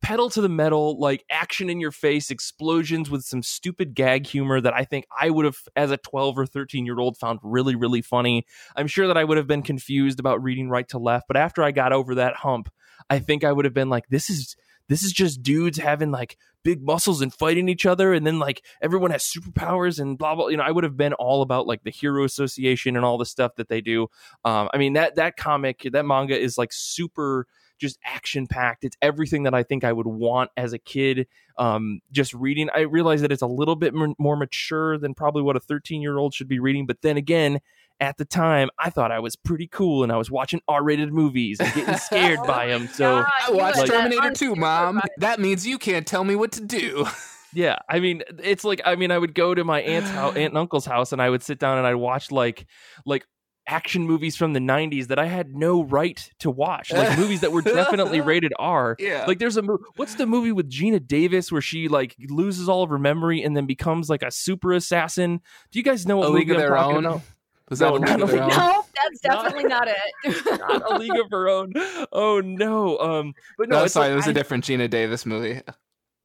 pedal to the metal, like action in your face, explosions with some stupid gag humor that I think I would have, as a 12 or 13 year old, found really, really funny. I'm sure that I would have been confused about reading right to left, but after I got over that hump, I think I would have been like, this is. This is just dudes having like big muscles and fighting each other, and then like everyone has superpowers and blah blah. You know, I would have been all about like the Hero Association and all the stuff that they do. Um, I mean that that comic, that manga is like super just action packed. It's everything that I think I would want as a kid. Um, just reading, I realize that it's a little bit more, more mature than probably what a 13 year old should be reading. But then again, at the time, I thought I was pretty cool and I was watching R rated movies and getting scared [LAUGHS] by them. So. God, I watched had that Terminator 2, Mom. That means you can't tell me what to do. [LAUGHS] Yeah, I mean, it's like I mean, I would go to my aunt's house, [GASPS] aunt and uncle's house, and I would sit down and I'd watch like like action movies from the '90s that I had no right to watch, like [LAUGHS] movies that were definitely rated R. Yeah. Like, there's a mo- what's the movie with Geena Davis where she like loses all of her memory and then becomes like a super assassin? Do you guys know what A League movie of I'm Their Own? about? Was No, that a not League of Their Own? No, that's [LAUGHS] definitely not it. [LAUGHS] Not a League of Her Own. Oh no. Um, but no, No, sorry, like it was I- a different Geena Davis movie.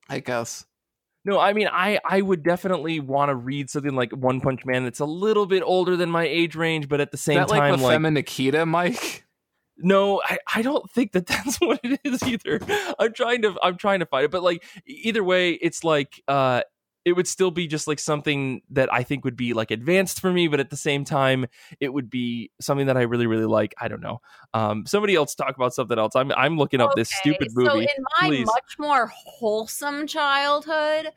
I guess. No, I mean, I I would definitely want to read something like One Punch Man that's a little bit older than my age range, but at the Is same that like time, like, Femme Nikita, Mike? [LAUGHS] no, I, I don't think that [LAUGHS] that's what it is either. I'm trying to I'm trying to find it, but like either way, it's like uh, it would still be just like something that I think would be like advanced for me, but at the same time, it would be something that I really really like. I don't know. Um, somebody else talk about something else. I'm I'm looking up this Okay, stupid So movie. in my please. much more wholesome childhood,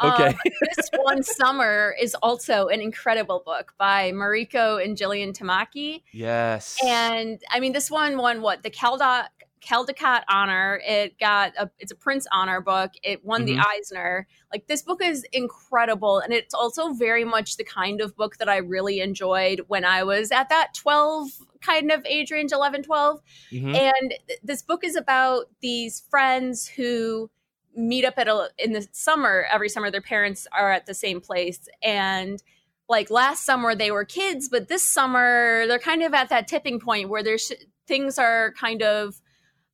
um, Okay. [LAUGHS] this one summer is also an incredible book by Mariko and Jillian Tamaki. yes, And I mean, this one won what the Caldecott Caldecott honor. It got a it's a Printz honor book. It won the Eisner. Like this book is incredible, and it's also very much the kind of book that I really enjoyed when I was at that twelve kind of age range, 11, 12. Mhm. And th- this book is about these friends who meet up at a in the summer every summer their parents are at the same place and like last summer they were kids but this summer they're kind of at that tipping point where there's things are kind of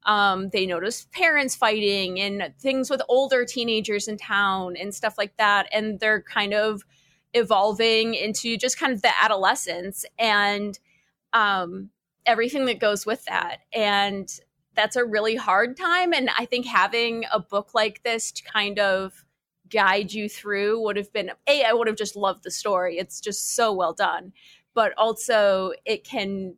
um, they notice parents fighting and things with older teenagers in town and stuff like that. And they're kind of evolving into just kind of the adolescence and um, everything that goes with that. And that's a really hard time. And i think having a book like this to kind of guide you through would have been a i would have just loved the story. It's just so well done. But also it can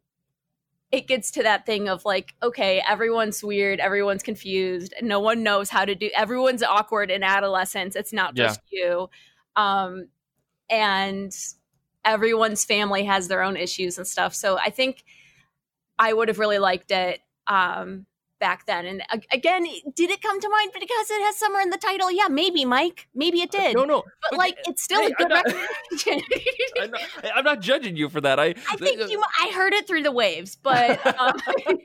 it gets to that thing of like okay everyone's weird everyone's confused no one knows how to do everyone's awkward in adolescence it's not Yeah. just you um and everyone's family has their own issues and stuff so i think i would have really liked it um back then and again did it come to mind because it has summer in the title yeah maybe mike maybe it did no, no, but, but- like it's still hey, a good [LAUGHS] I'm not- recommendation I'm not, I'm not judging you for that. I I think you. I heard it through the waves, but [LAUGHS] um, [LAUGHS]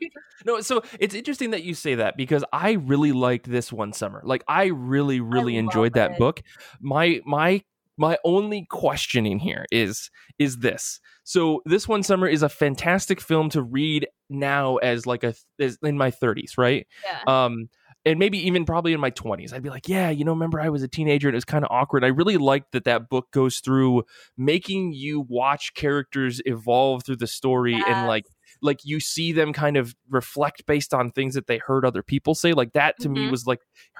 No, so it's interesting that you say that because I really liked this one summer. Like I really, really love enjoyed that it. book. My my My only questioning here is is this. So this one summer is a fantastic film to read now as like a as in my 30s, right? Yeah. Um and maybe even probably in my 20s i'd be like yeah you know remember i was a teenager and it was kind of awkward i really like that that book goes through making you watch characters evolve through the story and like like you see them kind of reflect based on things that they heard other people say like that to me Mhm. was like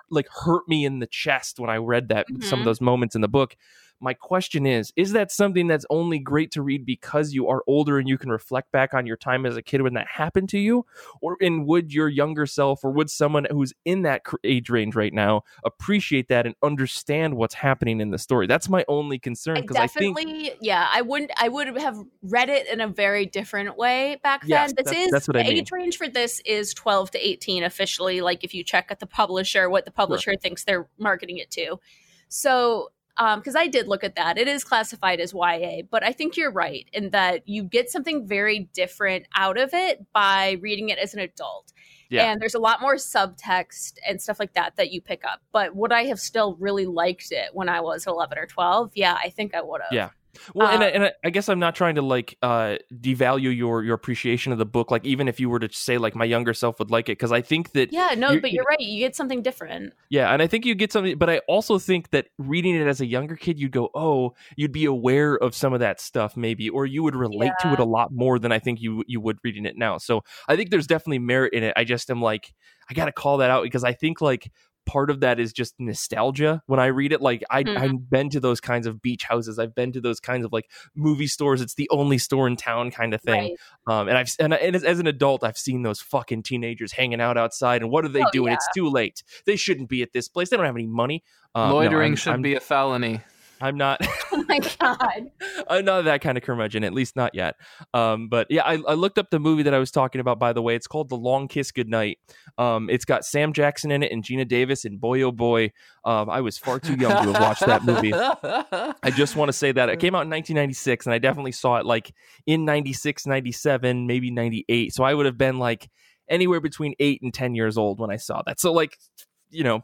like hurt me in the chest when i read that some of Mhm. those moments in the book my question is is that something that's only great to read because you are older and you can reflect back on your time as a kid when that happened to you or and would your younger self or would someone who's in that age range right now appreciate that and understand what's happening in the story that's my only concern because I, think definitely, yeah, I wouldn't. I would have read it in a very different way back Yes, then. This that's- is that's what I the mean. age range for this is twelve to eighteen officially. Like if you check at the publisher, what the publisher thinks they're marketing it to. So, um, because I did look at that, it is classified as YA, but I think you're right in that you get something very different out of it by reading it as an adult. Yeah. And there's a lot more subtext and stuff like that that you pick up. But would I have still really liked it when I was 11 or 12? Yeah, I think I would have. Yeah. Well, and, I, Um, and I, I guess I'm not trying to like uh, devalue your your appreciation of the book. Like even if you were to say like my younger self would like it, because I think that Yeah, no, You're- but you're right. You get something different. Yeah, and I think you get something, but I also think that reading it as a younger kid, you'd go, oh, you'd be aware of some of that stuff, maybe, or you would relate to it a lot more than I think you you would reading it now. So I think there's definitely merit in it. I just am like, I got to call that out because I think like part of that is just nostalgia when I read it. Like I Mhm. I've been to those kinds of beach houses, I've been to those kinds of like movie stores. It's the only store in town kind of thing. Right. Um, and I've and, I- and as, as an adult, I've seen those fucking teenagers hanging out outside, and what are they Oh, doing? yeah. It's too late. They shouldn't be at this place. They don't have any money. Um, no, Loitering I'm- should I'm, be a felony. I'm not. [LAUGHS] Oh my god. [LAUGHS] I'm not that kind of curmudgeon, at least not yet. Um, but yeah, I, I looked up the movie that I was talking about. By the way, it's called The Long Kiss Goodnight. Um, it's got Sam Jackson in it and Geena Davis, and boy oh boy, um, I was far too young to have watched that movie. [LAUGHS] I just want to say that it came out in 1996, and I definitely saw it like in 96, 97, maybe 98. So I would have been like anywhere between eight and 10 years old when I saw that. So like, you know,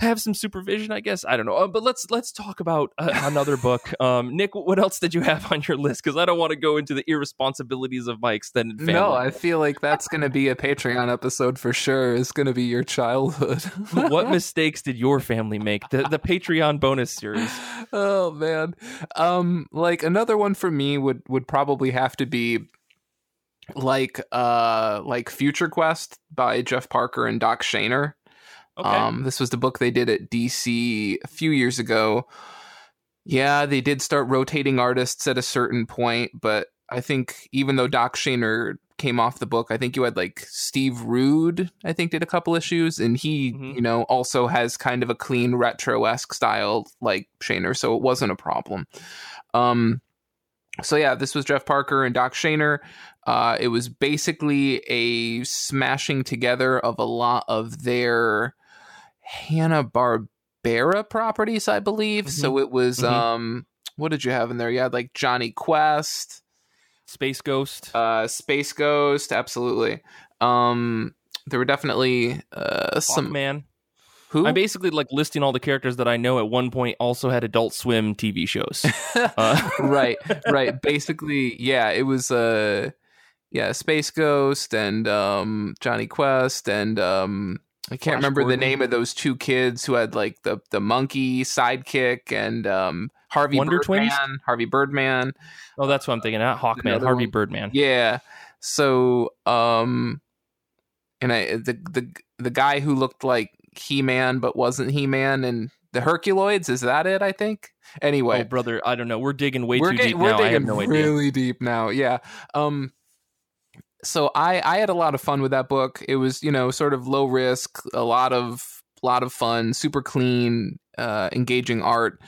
have some supervision, I guess. I don't know. Uh, but let's let's talk about uh, another book. [LAUGHS] Um, Nick, what else did you have on your list? Because I don't want to go into the irresponsibilities of my extended family. No, I feel like that's going to be a Patreon episode for sure. It's going to be your childhood. what [LAUGHS] mistakes did your family make? The the Patreon bonus series. oh man. Um like another one for me would would probably have to be like uh like Future Quest by Jeff Parker and Doc Shaner. Okay. Um this was the book they did at DC a few years ago. Yeah, they did start rotating artists at a certain point, but I think even though Doc Shaner came off the book, I think you had like Steve Rude, I think did a couple issues, and he, Mhm. you know, also has kind of a clean retro esque style like Shaner, so it wasn't a problem. Um, so yeah, this was Jeff Parker and Doc Shaner. Uh, it was basically a smashing together of a lot of their Hanna Barbera properties, I believe. So it was Mhm. um, what did you have in there? You had like Jonny Quest, Space Ghost. uh, Space Ghost, absolutely. Um, there were definitely uh, some Man. who I'm basically like listing all the characters that I know at one point also had Adult Swim TV shows. [LAUGHS] Uh, right right [LAUGHS] basically yeah it was uh yeah space ghost and um jonny quest and um i can't Flash remember Gordon. the name of those two kids who had like the the monkey sidekick and um harvey Wonder birdman Twins? harvey birdman oh, that's what I'm thinking. Not Hawkman, Harvey one. Birdman. yeah so um and i the the the guy who looked like he-man but wasn't he-man and the herculoids is that it i think anyway Oh, brother, I don't know. We're digging way we're too get- deep we're now. I have digging no idea. really deep now. Yeah. Um. So I I had a lot of fun with that book. It was you know sort of low risk, a lot of lot of fun, super clean, uh, engaging art.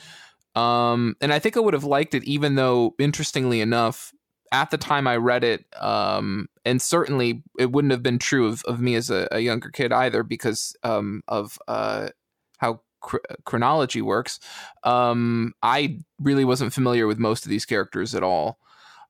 Um, and I think I would have liked it, even though interestingly enough, at the time I read it, um, and certainly it wouldn't have been true of, of me as a, a younger kid either, because um, of uh, how chr- chronology works. Um, I really wasn't familiar with most of these characters at all.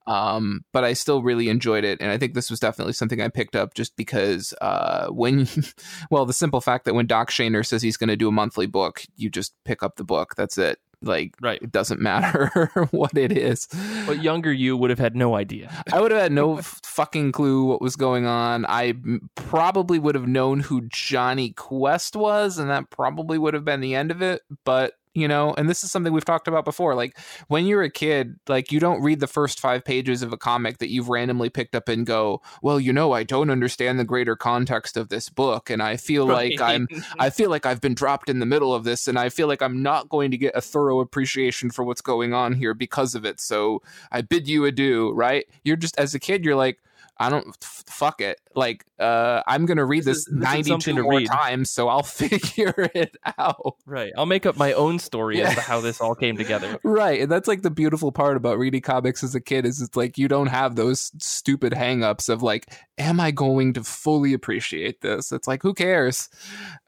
Um, but I still really enjoyed it, and I think this was definitely something I picked up just because uh, when, [LAUGHS] well, the simple fact that when Doc Shaner says he's going to do a monthly book, you just pick up the book. That's it. like Right. it doesn't matter [LAUGHS] what it is. But younger you would have had no idea. I would have had no f- fucking clue what was going on. I probably would have known who Jonny Quest was, and that probably would have been the end of it. But you know, and this is something we've talked about before. Like when you're a kid, like you don't read the first five pages of a comic that you've randomly picked up and go, "Well, you know, I don't understand the greater context of this book, and I feel like I'm I feel like I've been dropped in the middle of this, and I feel like I'm not going to get a thorough appreciation for what's going on here because of it. So I bid you adieu, right? You're just, as a kid, you're like, I don't, f- fuck it. Like, uh, I'm going to read This this, is- this 92 to more read. times, so I'll [LAUGHS] figure it out. Right. I'll make up my own story as to how this all came together. [LAUGHS] Right. And that's like the beautiful part about reading comics as a kid is it's like you don't have those stupid hangups of like, am I going to fully appreciate this? It's like, who cares?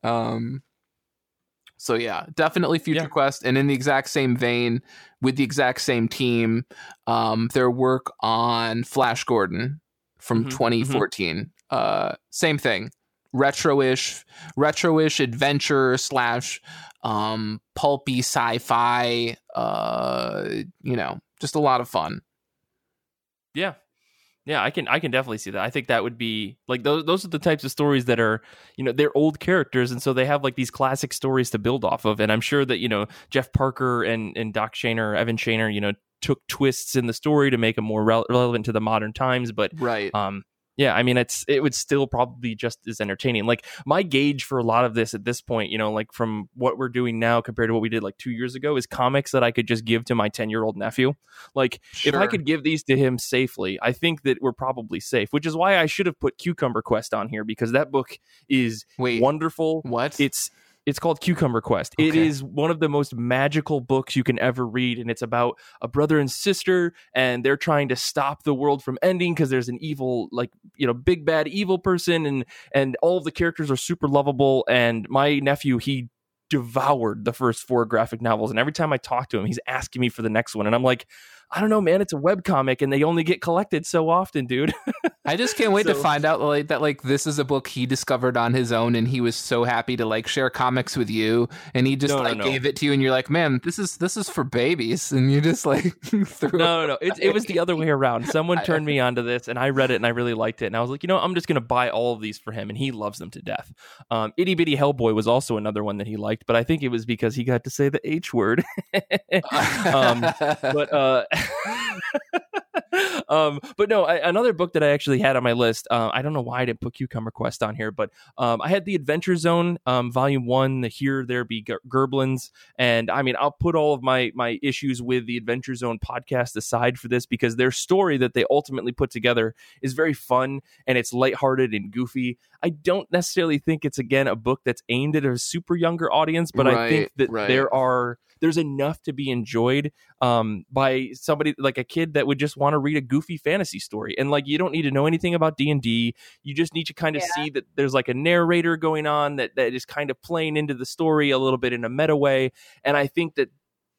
Um so yeah, definitely Future Yeah. Quest. And in the exact same vein, with the exact same team, um, their work on Flash Gordon from Mhm, 2014. Uh same thing. Retro-ish, retro-ish adventure slash um pulpy sci-fi uh you know just a lot of fun Yeah. Yeah, I can I can definitely see that. I think that would be like those those are the types of stories that are, you know, they're old characters and so they have like these classic stories to build off of and I'm sure that, you know, Jeff Parker and and Doc Shaner, Evan Shaner, you know, took twists in the story to make them more rel- relevant to the modern times, but right um yeah i mean it's it would still probably be just as entertaining. Like my gauge for a lot of this at this point you know like from what we're doing now compared to what we did like two years ago is comics that i could just give to my 10 year old nephew. Like if i could give these to him safely i think that we're probably safe which is why i should have put cucumber quest on here because that book is wait. wonderful. What? It's it's called Cucumber Quest. It Okay. is one of the most magical books you can ever read, and it's about a brother and sister, and they're trying to stop the world from ending because there's an evil, like you know, big bad evil person, and and all of the characters are super lovable. And my nephew, he devoured the first four graphic novels, and every time I talk to him, he's asking me for the next one, and I'm like. I don't know, man. It's a webcomic, and they only get collected so often, dude. [LAUGHS] i just can't wait to find out like that like this is a book he discovered on his own and he was so happy to like share comics with you and he just No, no, like no. gave it to you and you're like man this is this is for babies and you just like [LAUGHS] threw no, no, no. It, it was the other [LAUGHS] way around. Someone turned me onto this, and I read it, and I really liked it. And I was like, you know, I'm just going to buy all of these for him, and he loves them to death. Um, Itty Bitty Hellboy was also another one that he liked, but I think it was because he got to say the H word. um, but uh, [LAUGHS] um, but no, I, another book that I actually had on my list. Uh, I don't know why I didn't put Cucumber Quest on here, but um, I had the Adventure Zone, um, Volume One, the Here There Be Gerblins, and I mean, I'll put all of my my issues with the Adventure Zone podcast aside for this because their story that they ultimately put together is very fun and it's lighthearted and goofy. I don't necessarily think it's again a book that's aimed at a super younger audience, but I think that right. there are there's enough to be enjoyed um, by somebody like a kid that would just want to read a goofy fantasy story. And like you don't need to know anything about d&d you just need to kind of Yeah. see that there's like a narrator going on that, that is kind of playing into the story a little bit in a meta way. And i think that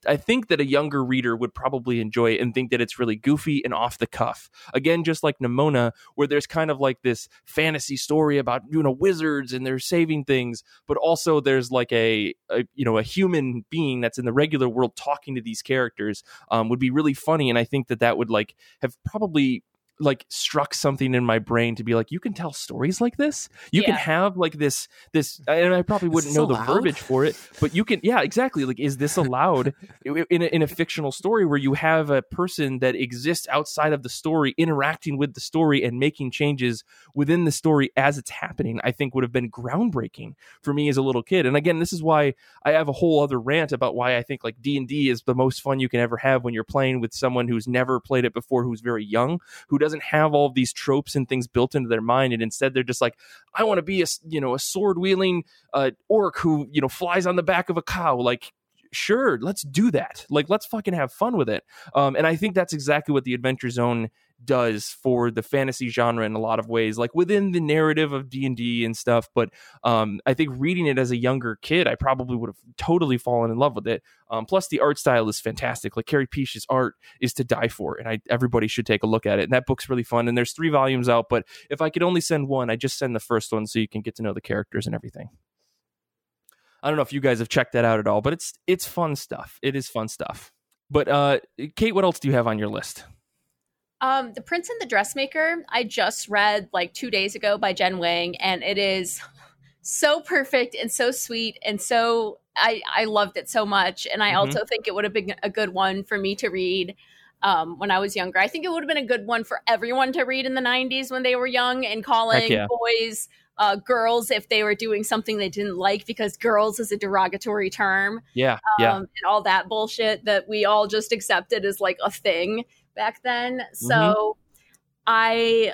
I think that a younger reader would probably enjoy it and think that it's really goofy and off the cuff. Again, just like Nimona, where there's kind of like this fantasy story about you know wizards and they're saving things, but also there's like a, a you know a human being that's in the regular world talking to these characters um, would be really funny, and I think that that would like have probably like struck something in my brain to be like you can tell stories like this. You can have like this this and i probably wouldn't know the verbiage for it but you can yeah exactly like is this allowed in a, in a fictional story where you have a person that exists outside of the story interacting with the story and making changes within the story as it's happening i think would have been groundbreaking for me as a little kid and again this is why i have a whole other rant about why i think like d&d is the most fun you can ever have when you're playing with someone who's never played it before who's very young who doesn't have all these tropes and things built into their mind and instead they're just like i want to be a you know a sword wielding uh, orc who you know flies on the back of a cow. Like sure let's do that. Like let's fucking have fun with it. Um, and i think that's exactly what the adventure zone does for the fantasy genre in a lot of ways like within the narrative of d&d and stuff but um, i think reading it as a younger kid i probably would have totally fallen in love with it um, plus the art style is fantastic like Carey Pietsch's art is to die for and I, everybody should take a look at it and that book's really fun and there's three volumes out but if i could only send one i just send the first one so you can get to know the characters and everything I don't know if you guys have checked that out at all, but it's it's fun stuff. It is fun stuff. But uh Kate, what else do you have on your list? Um, The Prince and the Dressmaker, I just read like two days ago by Jen Wang, and it is so perfect and so sweet and so I, I loved it so much. And I Mhm. also think it would have been a good one for me to read um, when I was younger. I think it would have been a good one for everyone to read in the 90s when they were young and calling yeah. boys uh, girls if they were doing something they didn't like because girls is a derogatory term Yeah, yeah. um, and all that bullshit that we all just accepted as like a thing back then. So I,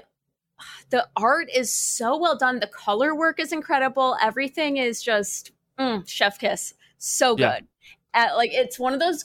the art is so well done. The color work is incredible. Everything is just mm, chef kiss. So Yeah. good. Uh, like it's one of those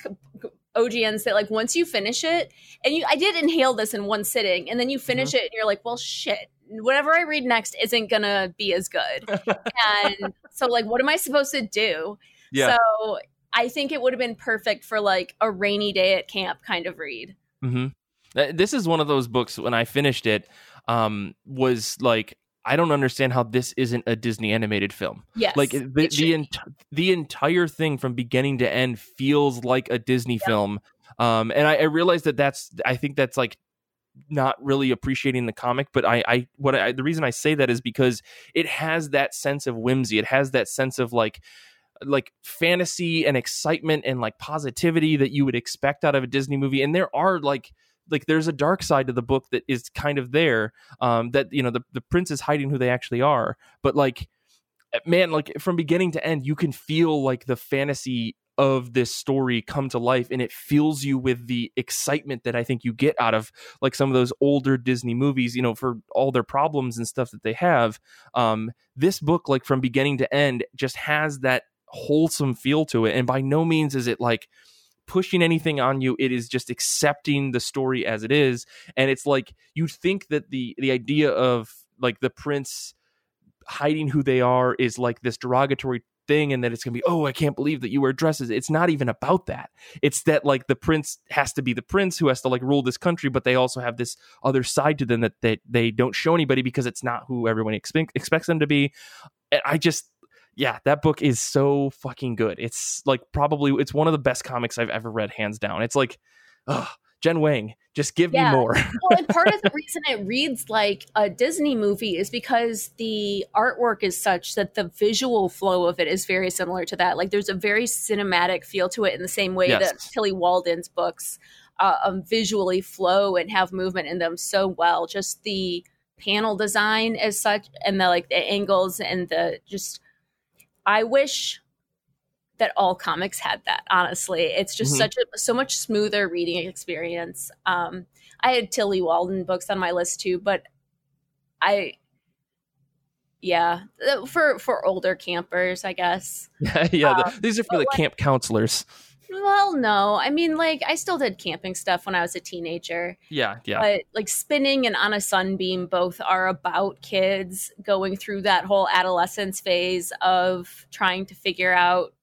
OGNs that like once you finish it, and you, I did inhale this in one sitting, and then you finish it, and you're like, well, shit. Whatever I read next isn't gonna be as good, [LAUGHS] and so like, what am I supposed to do? Yeah. So I think it would have been perfect for like a rainy day at camp kind of read. Hmm This is one of those books when I finished it, um, was like, I don't understand how this isn't a Disney animated film. Yes. Like the the, ent- the entire thing from beginning to end feels like a Disney film. Um, and I, I realize that that's I think that's like not really appreciating the comic, but I, I what I the reason I say that is because it has that sense of whimsy. It has that sense of like like fantasy and excitement and like positivity that you would expect out of a Disney movie. And there are like like there's a dark side to the book that is kind of there. Um, that you know the the prince is hiding who they actually are, but like man, like from beginning to end, you can feel like the fantasy of this story come to life and it fills you with the excitement that I think you get out of like some of those older Disney movies, you know, for all their problems and stuff that they have. Um, this book, like from beginning to end, just has that wholesome feel to it. And by no means is it like pushing anything on you. It is just accepting the story as it is. And it's like you think that the the idea of like the prince hiding who they are is like this derogatory thing and that it's gonna be oh i can't believe that you wear dresses it's not even about that it's that like the prince has to be the prince who has to like rule this country but they also have this other side to them that they, they don't show anybody because it's not who everyone expect, expects them to be and i just yeah that book is so fucking good it's like probably it's one of the best comics i've ever read hands down it's like ugh, jen wang just give Yeah. me more well, and part of the reason it reads like a Disney movie is because the artwork is such that the visual flow of it is very similar to that. Like there's a very cinematic feel to it in the same way Yes. that Tilly Walden's books uh, um, visually flow and have movement in them so well. Just the panel design as such, and the like the angles and the just. I wish that all comics had that honestly. It's just Mhm. such a so much smoother reading experience. Um i had tilly walden books on my list too but i yeah uh, for for older campers i guess. [LAUGHS] Yeah the- Um, these are for the like- camp counselors well no. I mean like i still did camping stuff when i was a teenager. Yeah yeah. But like spinning and on a sunbeam both are about kids going through that whole adolescence phase of trying to figure out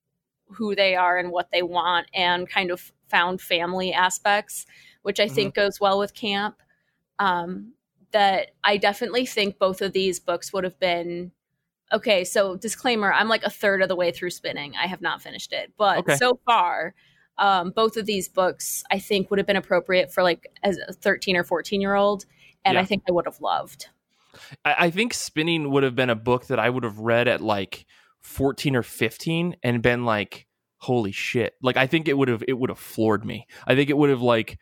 who they are and what they want and kind of found family aspects which i think goes well with camp. Um, that i definitely think both of these books would have been okay so disclaimer i'm like a third of the way through spinning i have not finished it but Okay. so far um, both of these books i think would have been appropriate for like as a 13 or 14 year old and Yeah. i think i would have loved I, I think spinning would have been a book that I would have read at like 14 or 15 and been like, holy shit. Like I think it would have it would have floored me. I think it would have like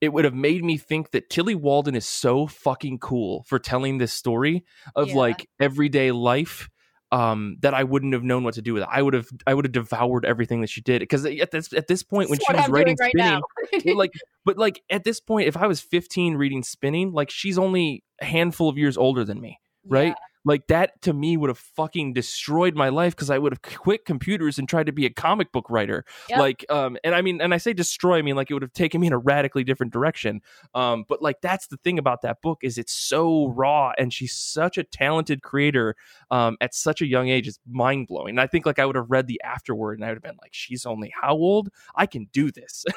it would have made me think that Tilly Walden is so fucking cool for telling this story of Yeah. like everyday life um that I wouldn't have known what to do with it. I would have I would have devoured everything that she did because at this at this point when That's she was I'm writing spinning right now. like [LAUGHS] but like at this point if i was 15 reading spinning like she's only a handful of years older than me right like that to me would have fucking destroyed my life because i would have quit computers and tried to be a comic book writer. Yep. like um and i mean and i say destroy i mean like it would have taken me in a radically different direction. Um but like that's the thing about that book is it's so raw and she's such a talented creator um at such a young age. It's mind-blowing. And i think like i would have read the afterword and i would have been like she's only how old? I can do this. [LAUGHS]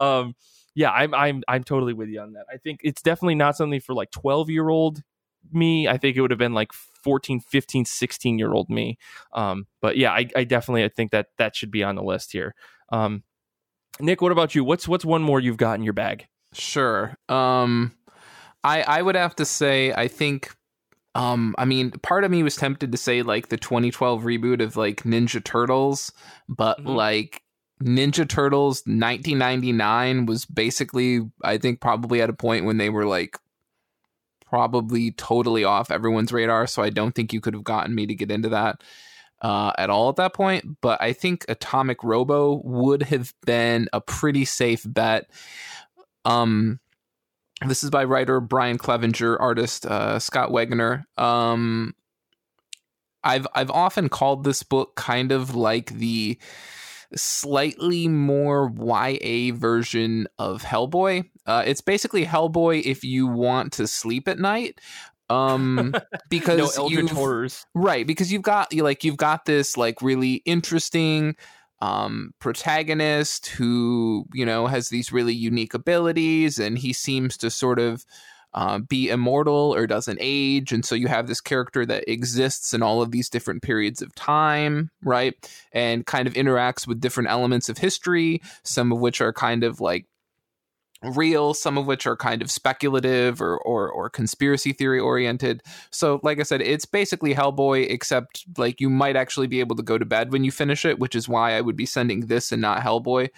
Um yeah i'm i'm i'm totally with you on that. I think it's definitely not something for like 12 year old me. I think it would have been like 14, 15, 16 year old me. Um, but yeah, I, I definitely I think that that should be on the list here. Um, Nick, what about you? What's what's one more you've got in your bag? Sure. Um, I I would have to say I think. Um, I mean, part of me was tempted to say like the 2012 reboot of like Ninja Turtles, but Mhm. like Ninja Turtles 1999 was basically, I think, probably at a point when they were like probably totally off everyone's radar. So I don't think you could have gotten me to get into that uh, at all at that point. But I think Atomic Robo would have been a pretty safe bet. Um, this is by writer Brian Clevenger, artist uh, Scott Wegener. Um, I've I've often called this book kind of like the slightly more YA version of Hellboy. Uh, it's basically Hellboy if you want to sleep at night. Um, [LAUGHS] because no you've- horrors. right because you've got you like you've got this like really interesting um protagonist who you know has these really unique abilities and he seems to sort of uh, be immortal or doesn't age. And so you have this character that exists in all of these different periods of time right? And kind of interacts with different elements of history some of which are kind of like real some of which are kind of speculative or or, or conspiracy theory oriented. So, like I said, it's basically Hellboy, except like you might actually be able to go to bed when you finish it, which is why I would be sending this and not Hellboy.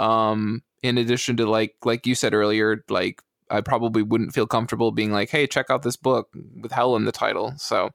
Um, in addition to like like you said earlier, like I probably wouldn't feel comfortable being like, "Hey, check out this book with Hell in the title." So,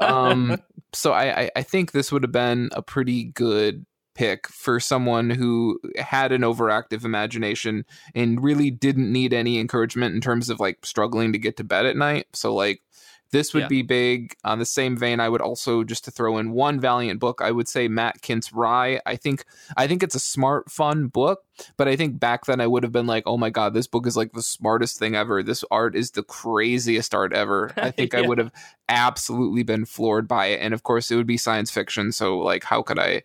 um, [LAUGHS] so I I- I think this would have been a pretty good pick for someone who had an overactive imagination and really didn't need any encouragement in terms of like struggling to get to bed at night. So like this would Yeah. be big. On the same vein, I would also just to throw in one Valiant book. I would say Matt Kindt's Rai. I think I think it's a smart, fun book. But I think back then I would have been like, oh my god, this book is like the smartest thing ever. This art is the craziest art ever. I [LAUGHS] think I would have absolutely been floored by it. And of course, it would be science fiction. So like, how could I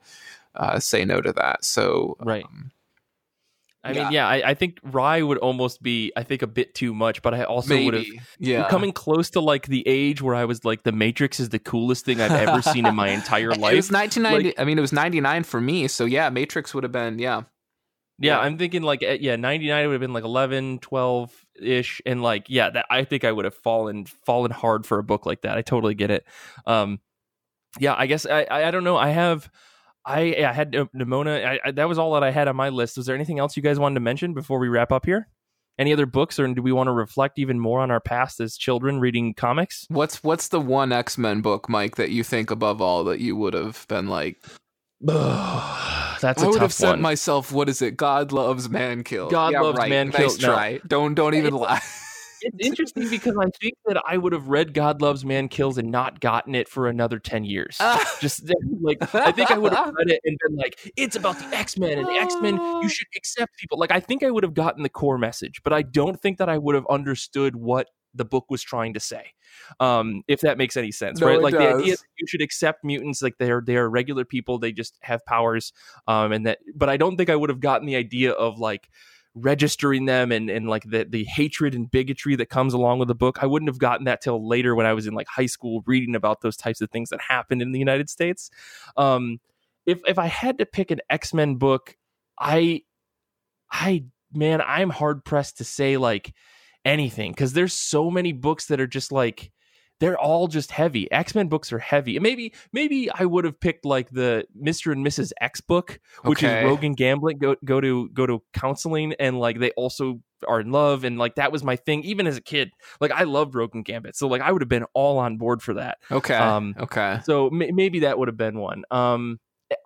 uh, say no to that? So Right. um, I mean, yeah, I, I think Rai would almost be, I think, a bit too much, but I also would have yeah. Coming close to like the age where I was like, The Matrix is the coolest thing I've ever seen in my [LAUGHS] entire life. It was 1990. I mean, it was 99 for me. So yeah, Matrix would have been yeah. Yeah, Yeah. I'm thinking like eh, yeah, 99 would have been like 11, 12 ish and like yeah, that I think I would have fallen fallen hard for a book like that. I totally get it. Um yeah, I guess I I, I don't know. I have I I had Nimona. I, I, that was all that I had on my list. Was there anything else you guys wanted to mention before we wrap up here? Any other books, or do we want to reflect even more on our past as children reading comics? What's what's the one X Men book, Mike, that you think above all that you would have been like? [SIGHS] That's a I would tough have sent one. myself. What is it? God loves man kill. God Yeah, loves right. man nice kill. No. try. Don't don't even lie. [LAUGHS] it's interesting because I think that I would have read God Loves Man Kills and not gotten it for another 10 years. Just like, I think I would have [LAUGHS] read it and been like, it's about the X Men and the X Men, you should accept people. Like, I think I would have gotten the core message, but I don't think that I would have understood what the book was trying to say. Um, if that makes any sense, No, right? Like the idea that you should accept mutants, like they're they're regular people, they just have powers. Um, and that, but I don't think I would have gotten the idea of like registering them and and like the the hatred and bigotry that comes along with the book. I wouldn't have gotten that till later when I was in like high school reading about those types of things that happened in the United States. Um, if if I had to pick an X Men book, I I man, I'm hard pressed to say like anything because there's so many books that are just like they're all just heavy. X Men books are heavy. And maybe maybe I would have picked like the Mister and Mrs. X book, which Okay. is Rogan gambling. Go go to go to counseling, and like they also are in love, and like that was my thing. Even as a kid, like I loved Rogue and Gambit, so like I would have been all on board for that. Okay. Um, okay. So may- maybe that would have been one. Um,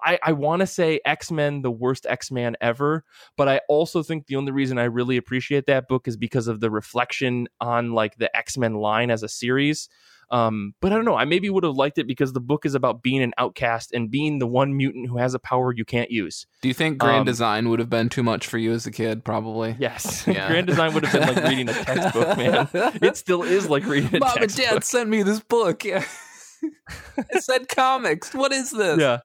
I, I want to say X Men, the worst X Man ever, but I also think the only reason I really appreciate that book is because of the reflection on like the X Men line as a series. Um, but I don't know. I maybe would have liked it because the book is about being an outcast and being the one mutant who has a power you can't use. Do you think Grand um, Design would have been too much for you as a kid? Probably. Yes, [LAUGHS] Yeah. Grand Design would have been like reading a textbook, man. It still is like reading a Mom textbook. and Dad sent me this book. Yeah. [LAUGHS] it said comics. What is this? yeah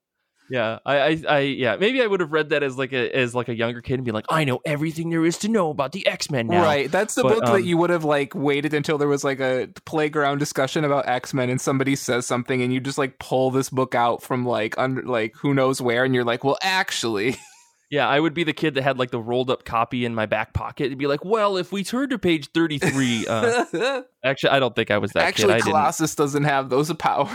Yeah, I, I, I, yeah, maybe I would have read that as like a as like a younger kid and be like, I know everything there is to know about the X Men now. Right. That's the But, book um, that you would have like waited until there was like a playground discussion about X Men and somebody says something and you just like pull this book out from like under like who knows where and you're like, well, actually, [LAUGHS] Yeah, I would be the kid that had like the rolled up copy in my back pocket and be like, well, if we turn to page thirty three, uh, [LAUGHS] actually, I don't think I was that actually, kid. I didn't. Colossus doesn't have those powers.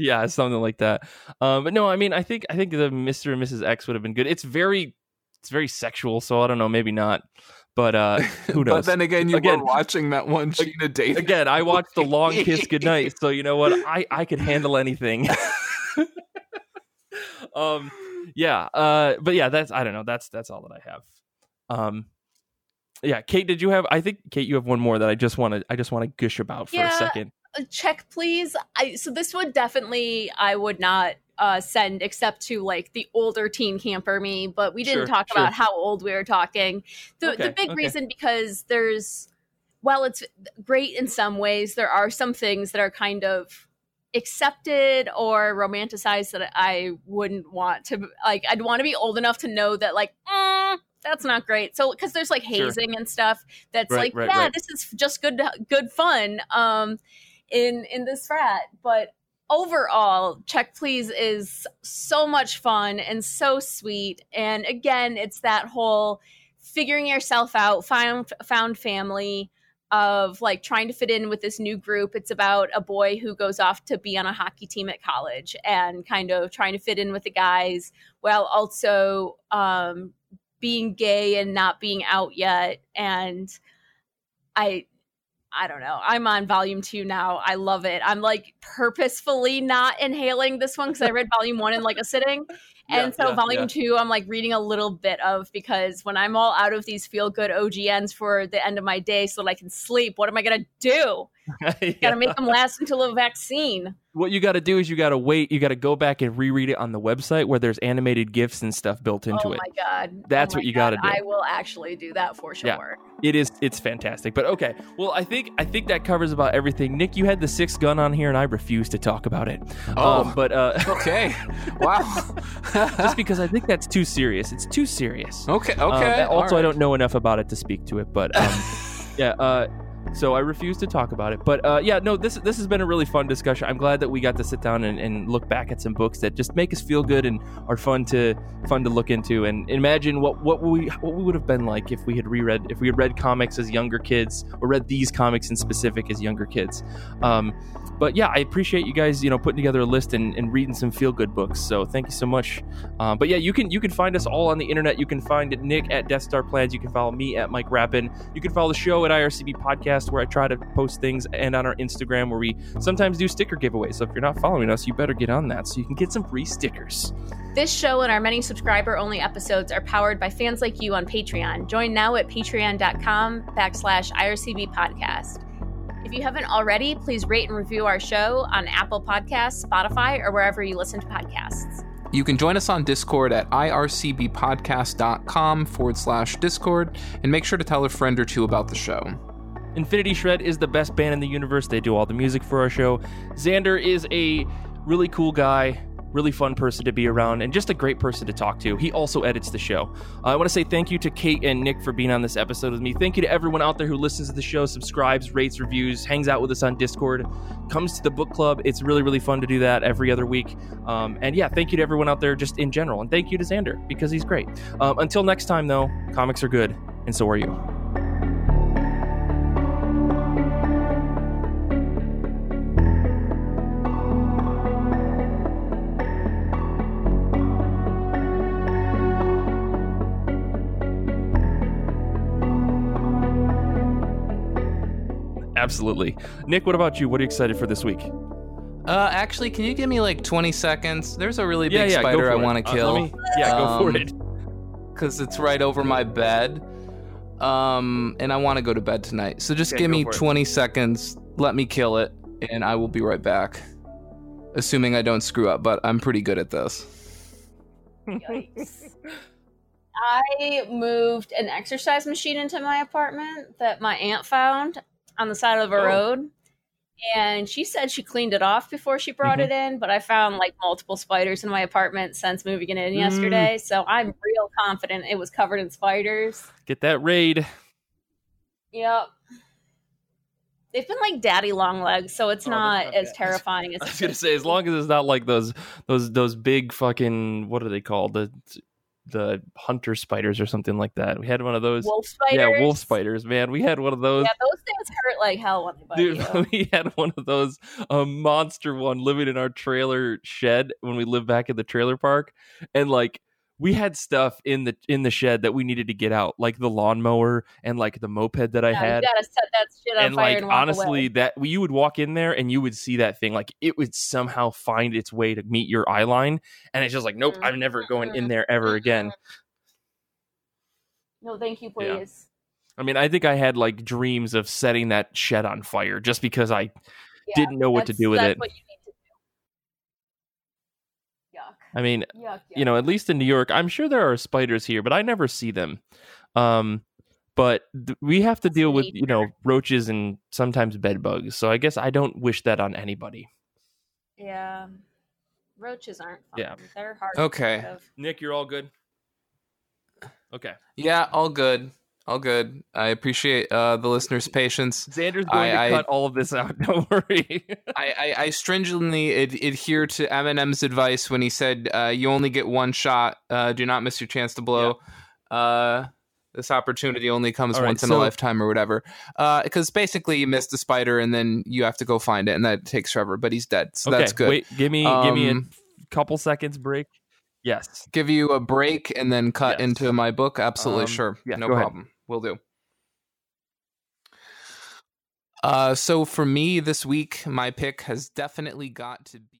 Yeah, something like that. Um, but no, I mean, I think I think the Mister and Mrs. X would have been good. It's very, it's very sexual, so I don't know, maybe not. But uh, [LAUGHS] who knows? but then again, you Again- were watching that one. Again, I watched the long kiss goodnight, so you know what? I I could [LAUGHS] handle anything. [LAUGHS] um, yeah. Uh, but yeah, that's I don't know. That's that's all that I have. Um, yeah, Kate, did you have? I think Kate, you have one more that I just want to I just want to gush about for a second. Uh, check please I, so this would definitely i would not uh, send except to like the older teen camper me but we didn't Sure, talk sure. about how old we were talking the, Okay, the big okay. reason because there's while it's great in some ways there are some things that are kind of accepted or romanticized that i wouldn't want to like i'd want to be old enough to know that like mm, that's not great so because there's like Sure. hazing and stuff that's Right, like right, yeah right. this is just good good fun um in in this frat but overall check please is so much fun and so sweet and again it's that whole figuring yourself out found found family of like trying to fit in with this new group it's about a boy who goes off to be on a hockey team at college and kind of trying to fit in with the guys while also um being gay and not being out yet and i I don't know. I'm on volume two now. I love it. I'm like purposefully not inhaling this one because I read volume one in like a sitting. [LAUGHS] Yeah, And so yeah, volume yeah. two, I'm like reading a little bit of because when I'm all out of these feel good OGNs for the end of my day so that I can sleep, what am I going to do? Yeah. Got to make them last until a vaccine. What you got to do is you got to wait. You got to go back and reread it on the website where there's animated gifs and stuff built into oh it. my God. That's Oh what you gotta do. I will actually do that for Yeah. sure. It is. It's fantastic. But okay. Well, I think I think that covers about everything. Nick, you had the sixth gun on here, and I refuse to talk about it. Oh. Um, but uh, [LAUGHS] okay. Wow. [LAUGHS] just because I think that's too serious. It's too serious. okay. Um, Okay. also, I don't know enough about it to speak to it, but um, [LAUGHS] yeah. Uh, so I refuse to talk about it. But uh, yeah, no, this this has been a really fun discussion. I'm glad that we got to sit down and, and look back at some books that just make us feel good and are fun to fun to look into and imagine what what we what we would have been like if we had reread if we had read comics as younger kids or read these comics in specific as younger kids. Um, but yeah, I appreciate you guys, you know, putting together a list and, and reading some feel good books. So thank you so much. Um, but yeah, you can you can find us all on the internet. You can find Nick at Death Star Plans. You can follow me at Mike Rappin. You can follow the show at IRCB Podcast, where I try to post things, and on our Instagram, where we sometimes do sticker giveaways. So if you're not following us, you better get on that so you can get some free stickers. This show and our many subscriber only episodes are powered by fans like you on Patreon. Join now at patreon.com backslash IRCB podcast. If you haven't already, please rate and review our show on Apple Podcasts, Spotify, or wherever you listen to podcasts. You can join us on Discord at ircbpodcast.com forward slash Discord and make sure to tell a friend or two about the show. Infinity Shred is the best band in the universe. They do all the music for our show. Xander is a really cool guy, really fun person to be around, and just a great person to talk to. He also edits the show. Uh, I want to say thank you to Kate and Nick for being on this episode with me. Thank you to everyone out there who listens to the show, subscribes, rates, reviews, hangs out with us on Discord, comes to the book club. It's really, really fun to do that every other week. Um, and yeah, thank you to everyone out there just in general. And thank you to Xander because he's great. Um, until next time, though, comics are good, and so are you. Absolutely. Nick, what about you? What are you excited for this week? Uh, actually, can you give me like 20 seconds? There's a really big yeah, spider I want to Uh, kill. let me- yeah, go for Um, it. because it's right over my bed. Um, and I want to go to bed tonight. So just Okay, give me for it. 20 seconds. Let me kill it, and I will be right back. Assuming I don't screw up, but I'm pretty good at this. Yikes. I moved an exercise machine into my apartment that my aunt found on the side of a Oh. road. and she said she cleaned it off before she brought Mhm. it in. But I found like multiple spiders in my apartment since moving it in Mm. yesterday, so I'm real confident it was covered in spiders. Get that raid. Yep. They've been like daddy long legs, so it's Oh, not, not as bad. [LAUGHS] terrifying as I was gonna say, as long as it's not like those those those big fucking what are they called the the hunter spiders or something like that. We had one of those. wolf spiders. Yeah, wolf spiders, man. We had one of those. Yeah, those things hurt like hell when they bite Dude, you. [LAUGHS] we had one of those a monster one living in our trailer shed when we lived back at the trailer park, and like we had stuff in the in the shed that we needed to get out, like the lawnmower and like the moped that I had. you gotta set that shit on and fire like and walk honestly, away. that you would walk in there and you would see that thing, like it would somehow find its way to meet your eye line, and it's just like, nope, I'm never going in there ever again. Mm-hmm. Mm-hmm. No, thank you, Yeah. please. I mean, I think I had like dreams of setting that shed on fire just because I Yeah, didn't know what to do with it. What you need to do. Yuck. I mean, Yuck. yuck. you know, at least in New York, I'm sure there are spiders here, but I never see them. Um, but th- we have to That's deal with you know roaches and sometimes bed bugs. So I guess I don't wish that on anybody. Yeah. Roaches aren't fun. Yeah. They're hard. Okay. To get rid of. Nick, you're all good. Okay, Yeah, all good. All good. I appreciate uh, the listeners' patience. Xander's going I- to I- cut all of this out. [LAUGHS] Don't worry. I, I, I stringently ad- adhere to Eminem's advice when he said, uh, "You only get one shot. Uh, do not miss your chance to blow." Uh, this opportunity only comes right, once in so- a lifetime, or whatever. Because basically, you missed the spider, and then you have to go find it, and that takes forever. But he's dead, so okay, that's good. wait, give me give me a Um, couple seconds break. Yes. Give you a break and then cut Yes. into my book. Absolutely, Um, sure. yeah, no problem. ahead. We'll do. Uh, so for me this week, my pick has definitely got to be.